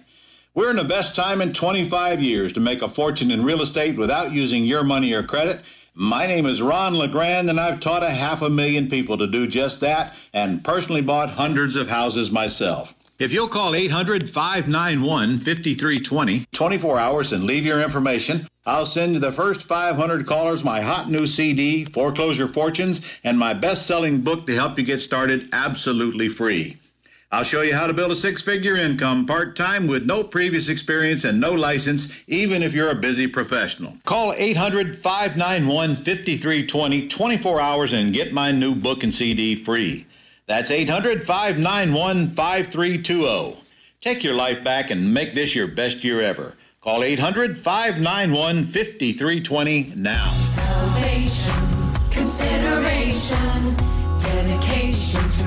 We're in the best time in 25 years to make a fortune in real estate without using your money or credit. My name is Ron LeGrand, and I've taught a half a million people to do just that and personally bought hundreds of houses myself. If you'll call 800 591 5320, 24 hours, and leave your information, I'll send you the first 500 callers my hot new CD, Foreclosure Fortunes, and my best selling book to help you get started absolutely free. I'll show you how to build a six figure income part time with no previous experience and no license, even if you're a busy professional. Call 800 591 5320 24 hours and get my new book and CD free. That's 800 591 5320. Take your life back and make this your best year ever. Call 800 591 5320 now. Salvation, consideration,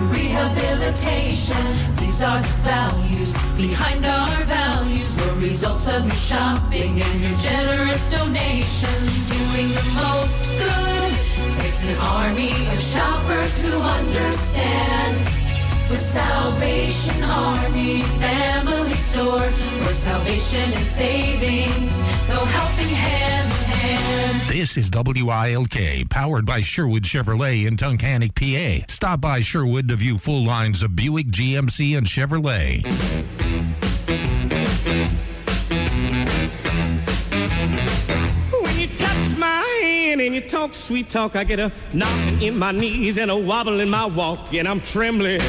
rehabilitation. These are the values behind our values. The results of your shopping and your generous donations. Doing the most good takes an army of shoppers who understand. The Salvation Army Family Store, where salvation and savings go helping hand in hand. This is WILK, powered by Sherwood Chevrolet in Tunkhannock, PA. Stop by Sherwood to view full lines of Buick, GMC, and Chevrolet. When you touch my hand and you talk sweet talk, I get a knocking in my knees and a wobble in my walk, and I'm trembling.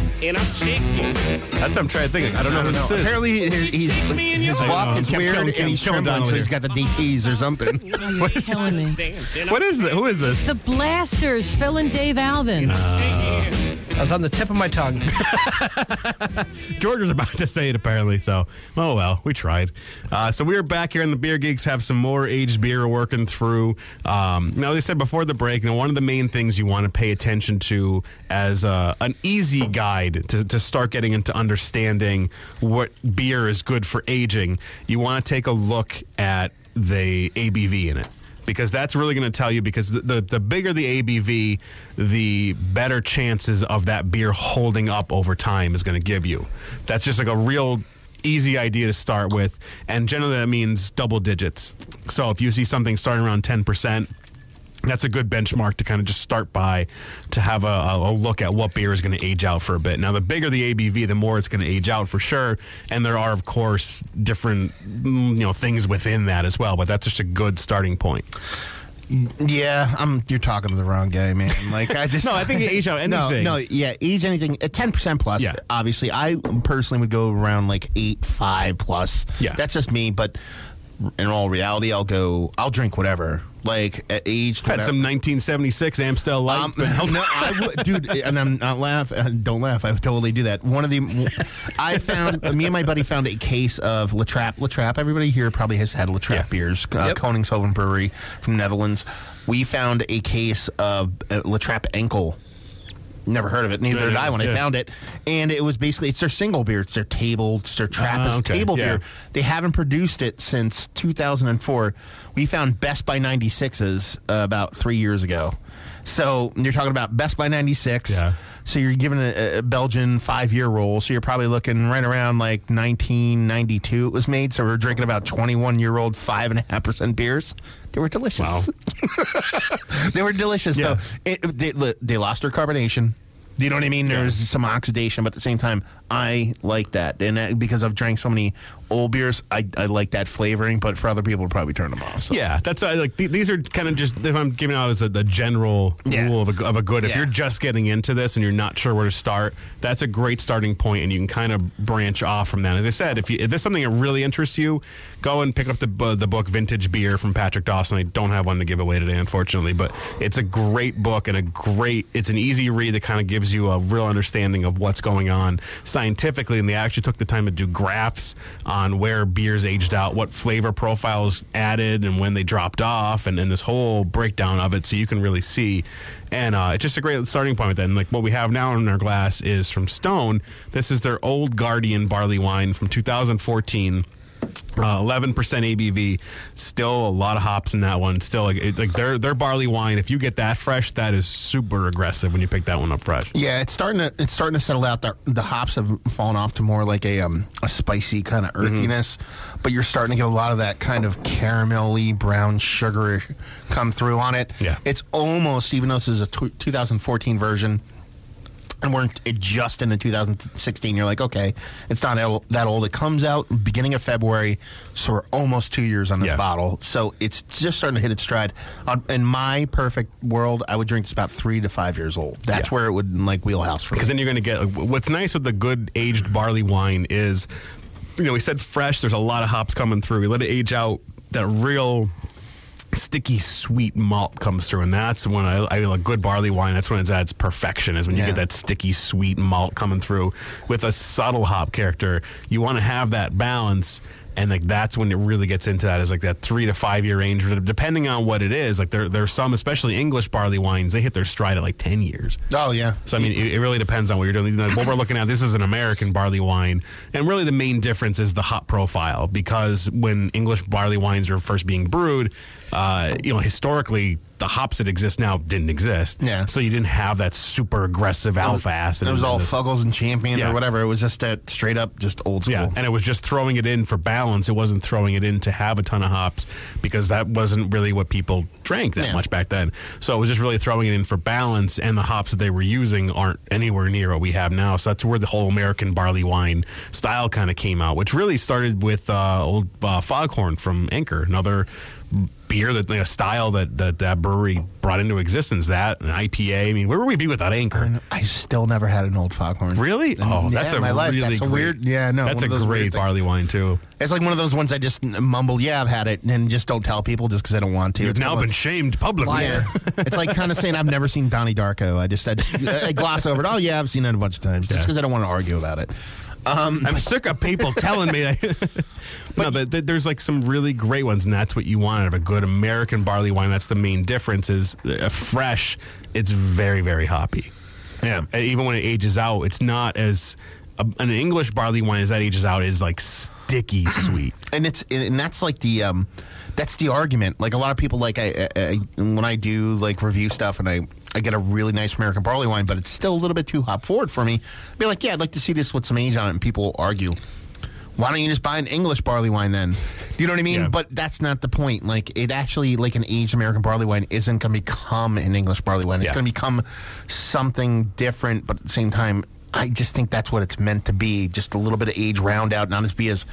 and I'm shaking. That's what I'm trying to think. Of. I don't know who this is. Apparently, his, he's, his I walk know. is Kept weird killing- and he's kept killing trembling, Donald so he's got the DTs or something. What, Killing me. what is it? Who is this? The Blasters, Phil and Dave Alvin. I was on the tip of my tongue. George was about to say it apparently, so oh well, we tried. Uh, so we are back here and the Beer Geeks, have some more aged beer working through. Um, now, they said before the break, you know, one of the main things you want to pay attention to as uh, an easy guide to, to start getting into understanding what beer is good for aging, you want to take a look at the ABV in it because that's really going to tell you because the, the the bigger the ABV, the better chances of that beer holding up over time is going to give you. That's just like a real easy idea to start with, and generally that means double digits. So if you see something starting around ten percent. That's a good benchmark to kind of just start by to have a, a look at what beer is going to age out for a bit. Now, the bigger the ABV, the more it's going to age out for sure. And there are, of course, different mm, you know things within that as well. But that's just a good starting point. Yeah, I'm. You're talking to the wrong guy, man. Like I just No, I think age out No, anything. no, yeah, age anything at ten percent plus. Yeah. obviously, I personally would go around like eight, five plus. Yeah. that's just me. But in all reality, I'll go. I'll drink whatever. Like at age. Had some 1976 Amstel Light. Um, no, I would, dude, and I'm not laugh. uh, Don't laugh. I would totally do that. One of the, I found me and my buddy found a case of La Trappe. Latrap. Everybody here probably has had La Trappe beers. Uh, Yep. Koningshoeven Brewery from Netherlands. We found a case of uh, La Trappe Enkel. Never heard of it. Neither Yeah, did I when yeah. I found it. And it was basically it's their single beer. It's their table. It's their Trappist Ah, okay, table yeah. beer. They haven't produced it since 2004. We found Best by 96s uh, about three years ago. So you're talking about Best by 96. Yeah. So you're given a, a Belgian five year roll. So you're probably looking right around like 1992 it was made. So we're drinking about 21 year old 5.5% beers. They were delicious. they were delicious. Yeah. Though. It, they, they lost their carbonation. Do you know what I mean? There's some oxidation, but at the same time, I like that, and uh, because I've drank so many old beers, I, I like that flavoring. But for other people, probably turn them off. So. Yeah, that's uh, like th- these are kind of just if I'm giving out as a, the general Yeah. rule of a, of a good. If Yeah. you're just getting into this and you're not sure where to start, that's a great starting point, and you can kind of branch off from that. As I said, if you, if this something that really interests you, go and pick up the bu- the book Vintage Beer from Patrick Dawson. I don't have one to give away today, unfortunately, but it's a great book and a great. It's an easy read that kind of gives you a real understanding of what's going on scientifically, and they actually took the time to do graphs on where beers aged out, what flavor profiles added, and when they dropped off, and, and this whole breakdown of it, so you can really see. And uh, it's just a great starting point. Then, like what we have now in our glass is from Stone. This is their Old Guardian barley wine from 2014. Uh, Eleven percent ABV, still a lot of hops in that one. Still, like, it, like their their barley wine. If you get that fresh, that is super aggressive when you pick that one up fresh. Yeah, it's starting to it's starting to settle out. The, the hops have fallen off to more like a um, a spicy kind of earthiness, but you're starting to get a lot of that kind of caramelly brown sugar come through on it. Yeah. it's almost even though this is a 2014 version. And we're it just into 2016. You're like, okay, it's not that old. It comes out beginning of February, so we're almost two years on this Yeah. bottle. So it's just starting to hit its stride. In my perfect world, I would drink this about three to five years old. That's Yeah. where it would like wheelhouse for me. because then you're going to get what's nice with the good aged barley wine is you know we said fresh there's a lot of hops coming through we let it age out that real sticky sweet malt comes through and that's when I like good barley wine that's when it's at its perfection is when you Yeah. get that sticky sweet malt coming through with a subtle hop character you want to have that balance and like that's when it really gets into that is like that three to five year range depending on what it is like there there's some especially english barley wines they hit their stride at like 10 years Oh yeah. so I mean, it, it really depends on what you're doing. Like, what we're looking at, this is an American barley wine, and really the main difference is the hop profile. Because when English barley wines are first being brewed, uh, you know, historically the hops that exist now didn't exist. Yeah. So you didn't have that super aggressive alpha acid. It was all Fuggles and Champion Yeah. or whatever. It was just that straight up, just old school. Yeah, and it was just throwing it in for balance. It wasn't throwing it in to have a ton of hops because that wasn't really what people drank that Yeah. much back then. So it was just really throwing it in for balance, and the hops that they were using aren't anywhere near what we have now. So that's where the whole American barley wine style kind of came out, which really started with uh, old uh, Foghorn from Anchor, another beer that a style that, that that brewery brought into existence. That an IPA. I mean, where would we be without Anchor? I still never had an old Foghorn. Really? Oh, Yeah, that's a my life. really That's a weird- yeah, no, that's a great things. barley wine too. It's like one of those ones I just mumble, yeah, I've had it, and just don't tell people just because I don't want to. You've It's now been like- shamed publicly. Yeah. it's like kind of saying I've never seen Donnie Darko. I just I, just, I gloss over it. Oh yeah, I've seen it a bunch of times just because I don't want to argue about it. Um, I'm sick of people telling me. I, no, but th- there's like some really great ones, and that's what you want out of a good American barley wine. That's the main difference. Is uh, fresh. It's very very hoppy. Yeah. And even when it ages out, it's not as uh, an English barley wine as that ages out is like sticky sweet. and it's and that's like the um that's the argument like a lot of people like I, I, I when i do like review stuff and i i get a really nice american barley wine but it's still a little bit too hop forward for me. I'd be like yeah i'd like to see this with some age on it. And people argue why don't you just buy an english barley wine then? You know what i mean? Yeah. but that's not the point. Like it actually like an aged american barley wine isn't going to become an english barley wine. It's Yeah. going to become something different but at the same time I just think that's what it's meant to be. Just a little bit of age round out, not as be as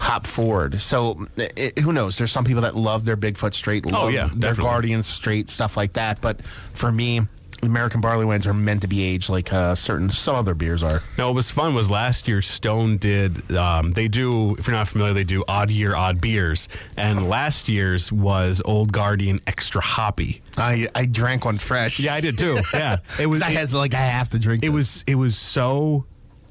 hop forward. So it, who knows? There's some people that love their Bigfoot straight, oh, love Oh, yeah, their definitely. Guardians straight, stuff like that. But for me, American barley wines are meant to be aged like uh, certain some other beers are. No, what was fun was last year Stone did. Um, they do, if you're not familiar, they do odd year odd beers, and last year's was Old Guardian Extra Hoppy. I I drank one fresh. Yeah, I did too. Yeah, it was. I it- has like I have to drink. it was it was so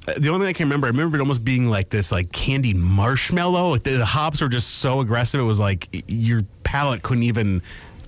uh, the only thing I can remember, I remember it almost being like this, like candied marshmallow. Like the, the hops were just so aggressive. It was like your palate couldn't even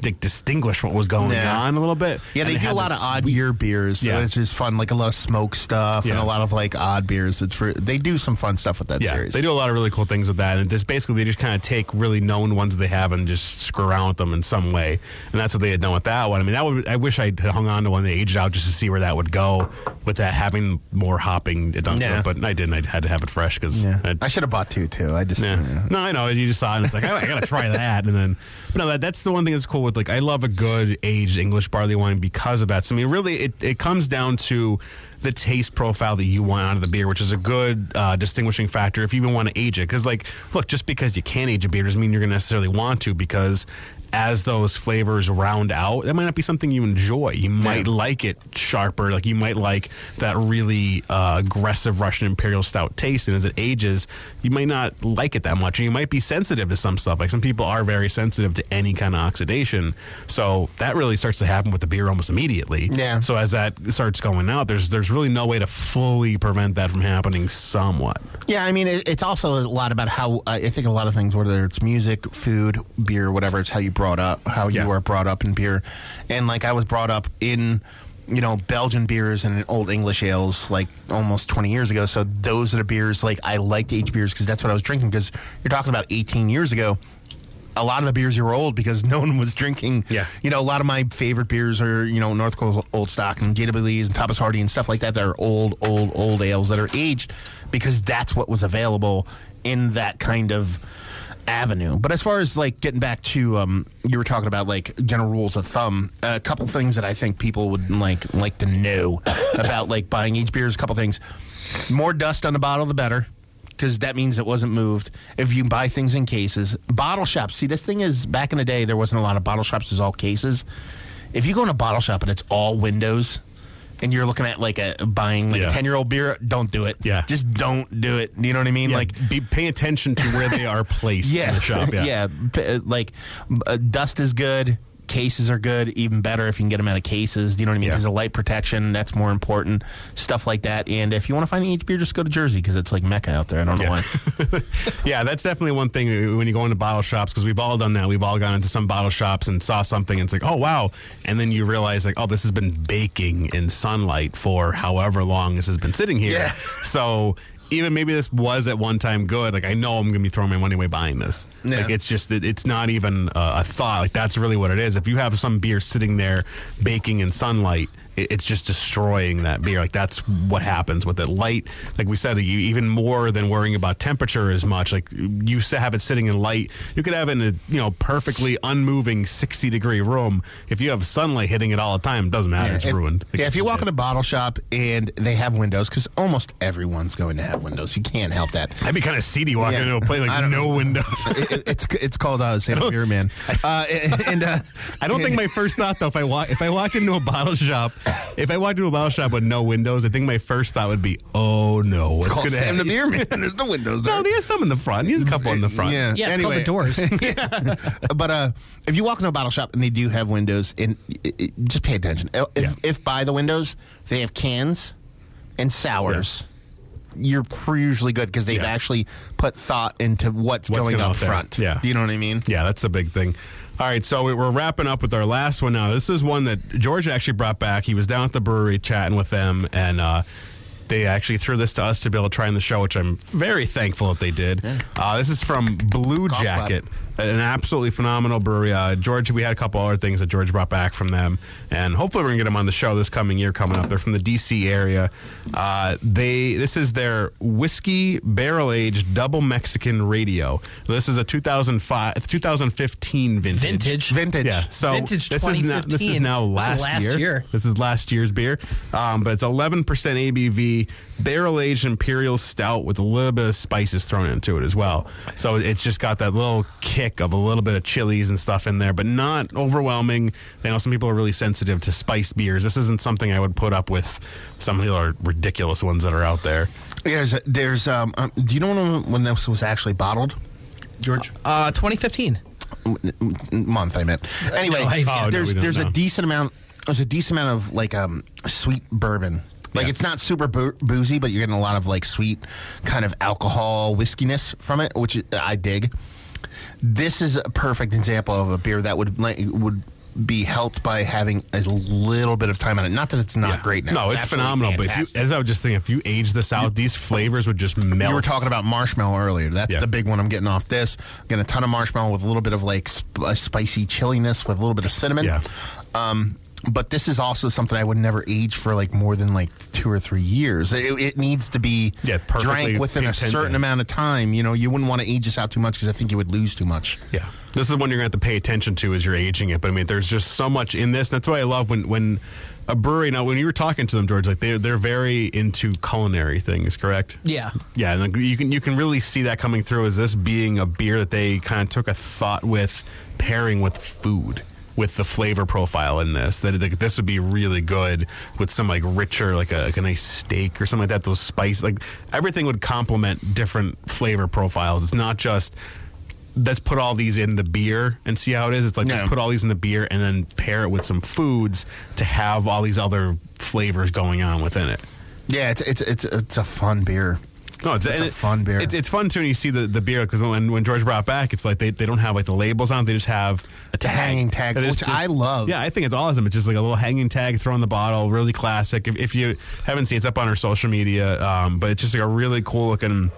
like, distinguish what was going Yeah. on a little bit. Yeah, they do a lot of odd sweet- year beers, so Yeah. it's just fun. Like a lot of smoke stuff and a lot of like odd beers. It's for they do some fun stuff with that Yeah, series. they do a lot of really cool things with that, and just basically they just kind of take really known ones they have and just screw around with them in some way, and that's what they had done with that one. I mean, that would I wish I had hung on to one they aged out just to see where that would go with that having more hopping done to Yeah. it, but I didn't. I had to have it fresh because Yeah. I should have bought two too. I just yeah. No, I know. You just saw it and it's like, oh, I got to try that. And then, no, that, that's the one thing that's cool with like, I love a good aged English barley wine because of that. So, I mean, really, it, it comes down to the taste profile that you want out of the beer, which is a good uh, distinguishing factor if you even want to age it. Because, like, look, just because you can't age a beer doesn't mean you're going to necessarily want to because as those flavors round out, that might not be something you enjoy. You might like it sharper, like you might like that really uh, aggressive Russian Imperial Stout taste. And as it ages, you might not like it that much. And you might be sensitive to some stuff. Like some people are very sensitive to any kind of oxidation. So that really starts to happen with the beer almost immediately. Yeah. So as that starts going out, there's there's really no way to fully prevent that from happening. Somewhat. Yeah, I mean, it, it's also a lot about how I think a lot of things, whether it's music, food, beer, whatever, it's how you brought up, how you were brought up in beer, and like I was brought up in. You know, Belgian beers and old English ales like almost 20 years ago. So those are the beers like I liked aged beers because that's what I was drinking. Because you're talking about 18 years ago, a lot of the beers you were old because no one was drinking. Yeah. You know, a lot of my favorite beers are, you know, North Coast Old Stock and JW Lees and Thomas Hardy and stuff like that that are old, old, old ales that are aged because that's what was available in that kind of avenue. But as far as like getting back to um you were talking about like general rules of thumb, a couple things that I think people would like like to know about like buying aged beers, a couple things. More dust on the bottle the better because that means it wasn't moved. If you buy things in cases, bottle shops. See, this thing is back in the day, there wasn't a lot of bottle shops. There's all cases. If you go in a bottle shop and it's all windows, and you're looking at like a buying like Yeah. a ten year old beer, don't do it. Yeah. just don't do it. You know what I mean? Yeah, Like, be pay attention to where they are placed yeah, in the shop. Yeah. uh, like uh, dust is good. Cases are good, even better if you can get them out of cases. Do you know what I mean? Yeah. Because of light protection, that's more important. Stuff like that. And if you want to find an aged beer, just go to Jersey because it's like Mecca out there. I don't know Yeah. why. Yeah, that's definitely one thing when you go into bottle shops because we've all done that. We've all gone into some bottle shops and saw something and it's like, oh wow, and then you realize like, oh, this has been baking in sunlight for however long this has been sitting here. Yeah. So even maybe this was at one time good. Like I know I'm going to be throwing my money away buying this. Yeah. Like it's just it, it's not even uh, a thought. Like that's really what it is. If you have some beer sitting there baking in sunlight. It- It's just destroying that beer. Like that's what happens with it. Light, like we said, you, even more than worrying about temperature as much. Like you have it sitting in light, you could have it in a you know perfectly unmoving sixty degree room. If you have sunlight hitting it all the time, it doesn't matter. it's if, ruined. Yeah, if you walk in a bottle shop and they have windows, because almost everyone's going to have windows. You can't help that. I'd be kind of seedy walking Yeah. into a place like no know. windows. It- it- it's it's called uh, Santa Beer Man. Uh, and uh, I don't think my first thought though, if I walk, if I walked into a bottle shop, if I walked into a bottle shop with no windows, I think my first thought would be, "Oh no, what's it's called going to Sam the? Beer Man. There's no windows there. No, there's some in the front. There's a couple in the front. Yeah, Yeah, it's anyway. called the doors. but uh, if you walk into a bottle shop and they do have windows, and it, it- just pay attention. If, Yeah. if by the windows they have cans and sours, you're pretty usually good because they've Yeah. actually put thought into what's, What's going going up there. front. Yeah. Do you know what I mean? Yeah, that's a big thing. All right, so we- we're wrapping up with our last one now. This is one that George actually brought back. He was down at the brewery chatting with them, and uh, they actually threw this to us to be able to try in the show, which I'm very thankful that they did. Uh, this is from Blue Golf Jacket, an absolutely phenomenal brewery. Uh, George, we had a couple other things that George brought back from them, and hopefully we're gonna get them on the show this coming year coming up. They're from the DC area. Uh, they this is their whiskey barrel aged double Mexican radio. This is a 2005 2015 vintage. Vintage. Vintage. Yeah. So Vintage this is now this is 2015. now This is last, last year. year. This is last year's beer, um, but it's 11% ABV, barrel aged imperial stout with a little bit of spices thrown into it as well. So it's just got that little kick of a little bit of chilies and stuff in there, but not overwhelming. I know some people are really sensitive to spiced beers. This isn't something I would put up with some of the other ridiculous ones that are out there. There's there's um, um do you know when, when this was actually bottled, George? Uh, 2015. month I meant. Anyway, no idea. Oh, no, there's we there's know. a decent amount there's a decent amount of like um sweet bourbon. Like Yeah. it's not super boo- boozy, but you're getting a lot of like sweet kind of alcohol whiskiness from it, which I dig. This is a perfect example of a beer that would would be helped by having a little bit of time on it. Not that it's not Yeah. great now. No, it's, absolutely phenomenal. But if you, as I was just thinking, if you age this out, these flavors would just melt. You were talking about marshmallow earlier. That's Yeah. the big one I'm getting off this. Getting a ton of marshmallow with a little bit of like sp- spicy chilliness with a little bit of cinnamon. Yeah. Um, but this is also something I would never age for like more than like two or three years. It, it needs to be Yeah, drank within a contingent. certain amount of time. You know, you wouldn't want to age this out too much because I think you would lose too much. Yeah. This is one you're going to have to pay attention to as you're aging it. But I mean, there's just so much in this. That's why I love when, when a brewery, now, when you were talking to them, George, like they're, they're very into culinary things, correct? Yeah. Yeah, and like you can you can really see that coming through as this being a beer that they kind of took a thought with pairing with food with the flavor profile in this that like, this would be really good with some like richer like a, like a nice steak or something like that those spice like everything would complement different flavor profiles it's not just let's put all these in the beer and see how it is it's like No. let's put all these in the beer and then pair it with some foods to have all these other flavors going on within it Yeah, it's it's it's, it's a fun beer. No, it's, It's a fun beer. It's, it's fun too when you see the, the beer because when, when George brought back, it's like they, they don't have like the labels on; it, they just have a tag. hanging tag, which I love. Yeah, I think it's awesome. It's just like a little hanging tag, throw in the bottle, really classic. If, if you haven't seen, it's up on our social media. Um, but it's just like a really cool looking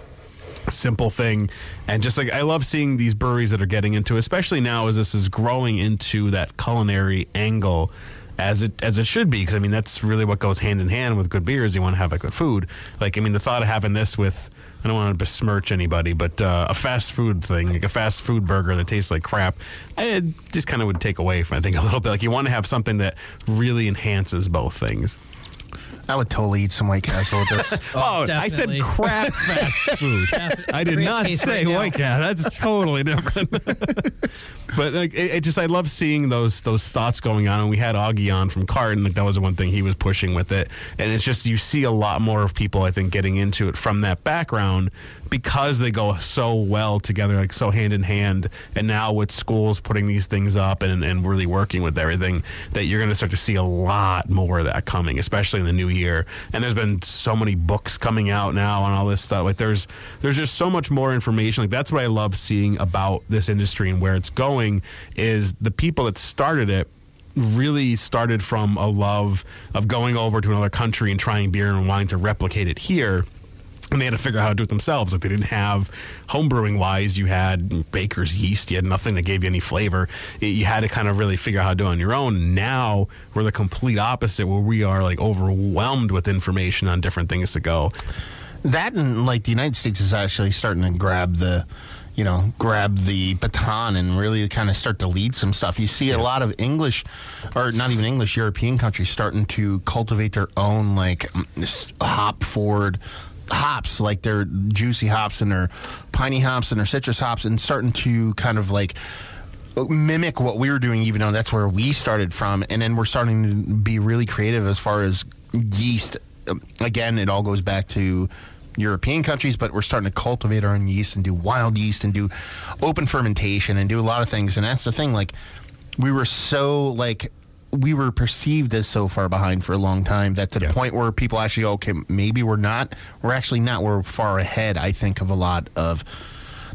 simple thing and just like i love seeing these breweries that are getting into especially now as this is growing into that culinary angle as it as it should be because i mean that's really what goes hand in hand with good beers. You want to have like good food. Like i mean the thought of having this with i don't want to besmirch anybody but uh, a fast food thing like a fast food burger that tastes like crap it just kind of would take away from i think a little bit. Like you want to have something that really enhances both things I would totally eat some White Castle with this. Oh, I said crap fast food. I did Great not case say right now. white Castle. That's totally different. but like, it, it just, I love seeing those those thoughts going on. And we had Augie on from Carton. Like that was the one thing he was pushing with it. And it's just you see a lot more of people, I think, getting into it from that background because they go so well together, like so hand in hand. And now with schools putting these things up and, and really working with everything, that you're going to start to see a lot more of that coming, especially in the new year. And there's been so many books coming out now on all this stuff. Like there's there's just so much more information. Like that's what I love seeing about this industry and where it's going is the people that started it really started from a love of going over to another country and trying beer and wanting to replicate it here and they had to figure out how to do it themselves. Like they didn't have homebrewing wise, you had baker's yeast, you had nothing that gave you any flavor. It- You had to kind of really figure out how to do it on your own. Now we're the complete opposite, where we are like overwhelmed with information on different things to go. That and like the United States is actually starting to grab the, you know, grab the baton and really kind of start to lead some stuff. You see a lot of English, or not even English, European countries starting to cultivate their own like hop forward hops, like their juicy hops and their piney hops and their citrus hops, and starting to kind of like mimic what we were doing, even though that's where we started from. And then we're starting to be really creative as far as yeast. Again, it all goes back to European countries, but we're starting to cultivate our own yeast and do wild yeast and do open fermentation and do a lot of things. And that's the thing. Like, we were so, like, we were perceived as so far behind for a long time that to the point where people actually go, okay, maybe we're not. We're actually not. We're far ahead, I think, of a lot of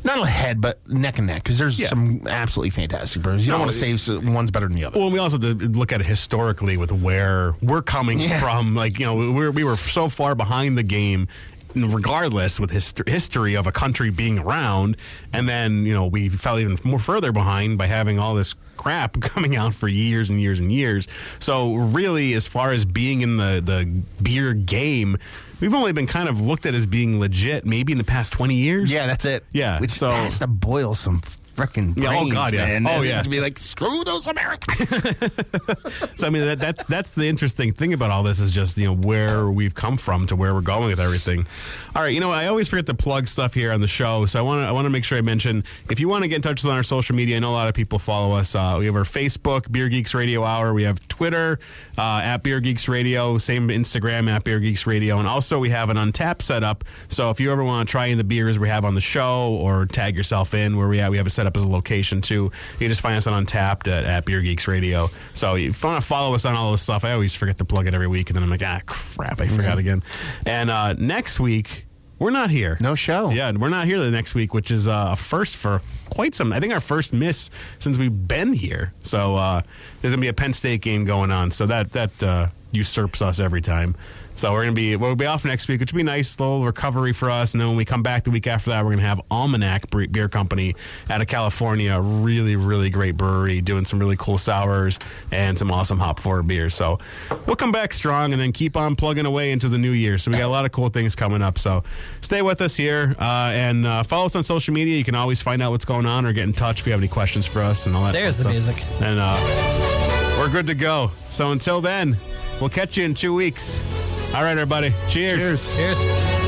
not ahead, but neck and neck because there's Yeah. some absolutely fantastic brews. You No, don't want to say one's better than the other. Well, we also have to look at it historically with where we're coming Yeah. from. Like, you know, we're, we were so far behind the game, regardless, with hist- history of a country being around. And then, you know, we fell even more further behind by having all this crap coming out for years and years and years. So, really, as far as being in the, the beer game, we've only been kind of looked at as being legit maybe in the past 20 years. Yeah, that's it. Yeah. Which so, has to boil some freaking Yeah, oh, brains, God, yeah. man. Oh, And yeah. To be like, screw those Americans. so I mean that, that's that's the interesting thing about all this is just you know where we've come from to where we're going with everything. All right, you know I always forget to plug stuff here on the show, so I want to I want to make sure I mention if you want to get in touch with us on our social media. I know a lot of people follow us. Uh, we have our Facebook Beer Geeks Radio Hour. We have Twitter uh, at Beer Geeks Radio. Same Instagram at Beer Geeks Radio, and also we have an Untappd setup. So if you ever want to try in the beers we have on the show or tag yourself in where we have, we have it set up as a location too. You can just find us on Untappd at, at Beer Geeks Radio. So if you want to follow us on all this stuff, I always forget to plug it every week, and then I'm like, ah, crap, I forgot Mhm. again. And uh, next week. We're not here. No show. Yeah, we're not here the next week, which is uh, a first for quite some. I think our first miss since we've been here. So uh, there's gonna be a Penn State game going on. So that that uh, usurps us every time. So we're gonna be we'll be off next week, which will be a nice little recovery for us. And then when we come back the week after that, we're gonna have Almanac Beer Company out of California, really really great brewery, doing some really cool sours and some awesome hop forward beers. So we'll come back strong and then keep on plugging away into the new year. So we got a lot of cool things coming up. So stay with us here uh, and uh, follow us on social media. You can always find out what's going on or get in touch if you have any questions for us and all that. There's the music. And uh, we're good to go. So until then, we'll catch you in two weeks. All right, everybody. Cheers. Cheers. Cheers.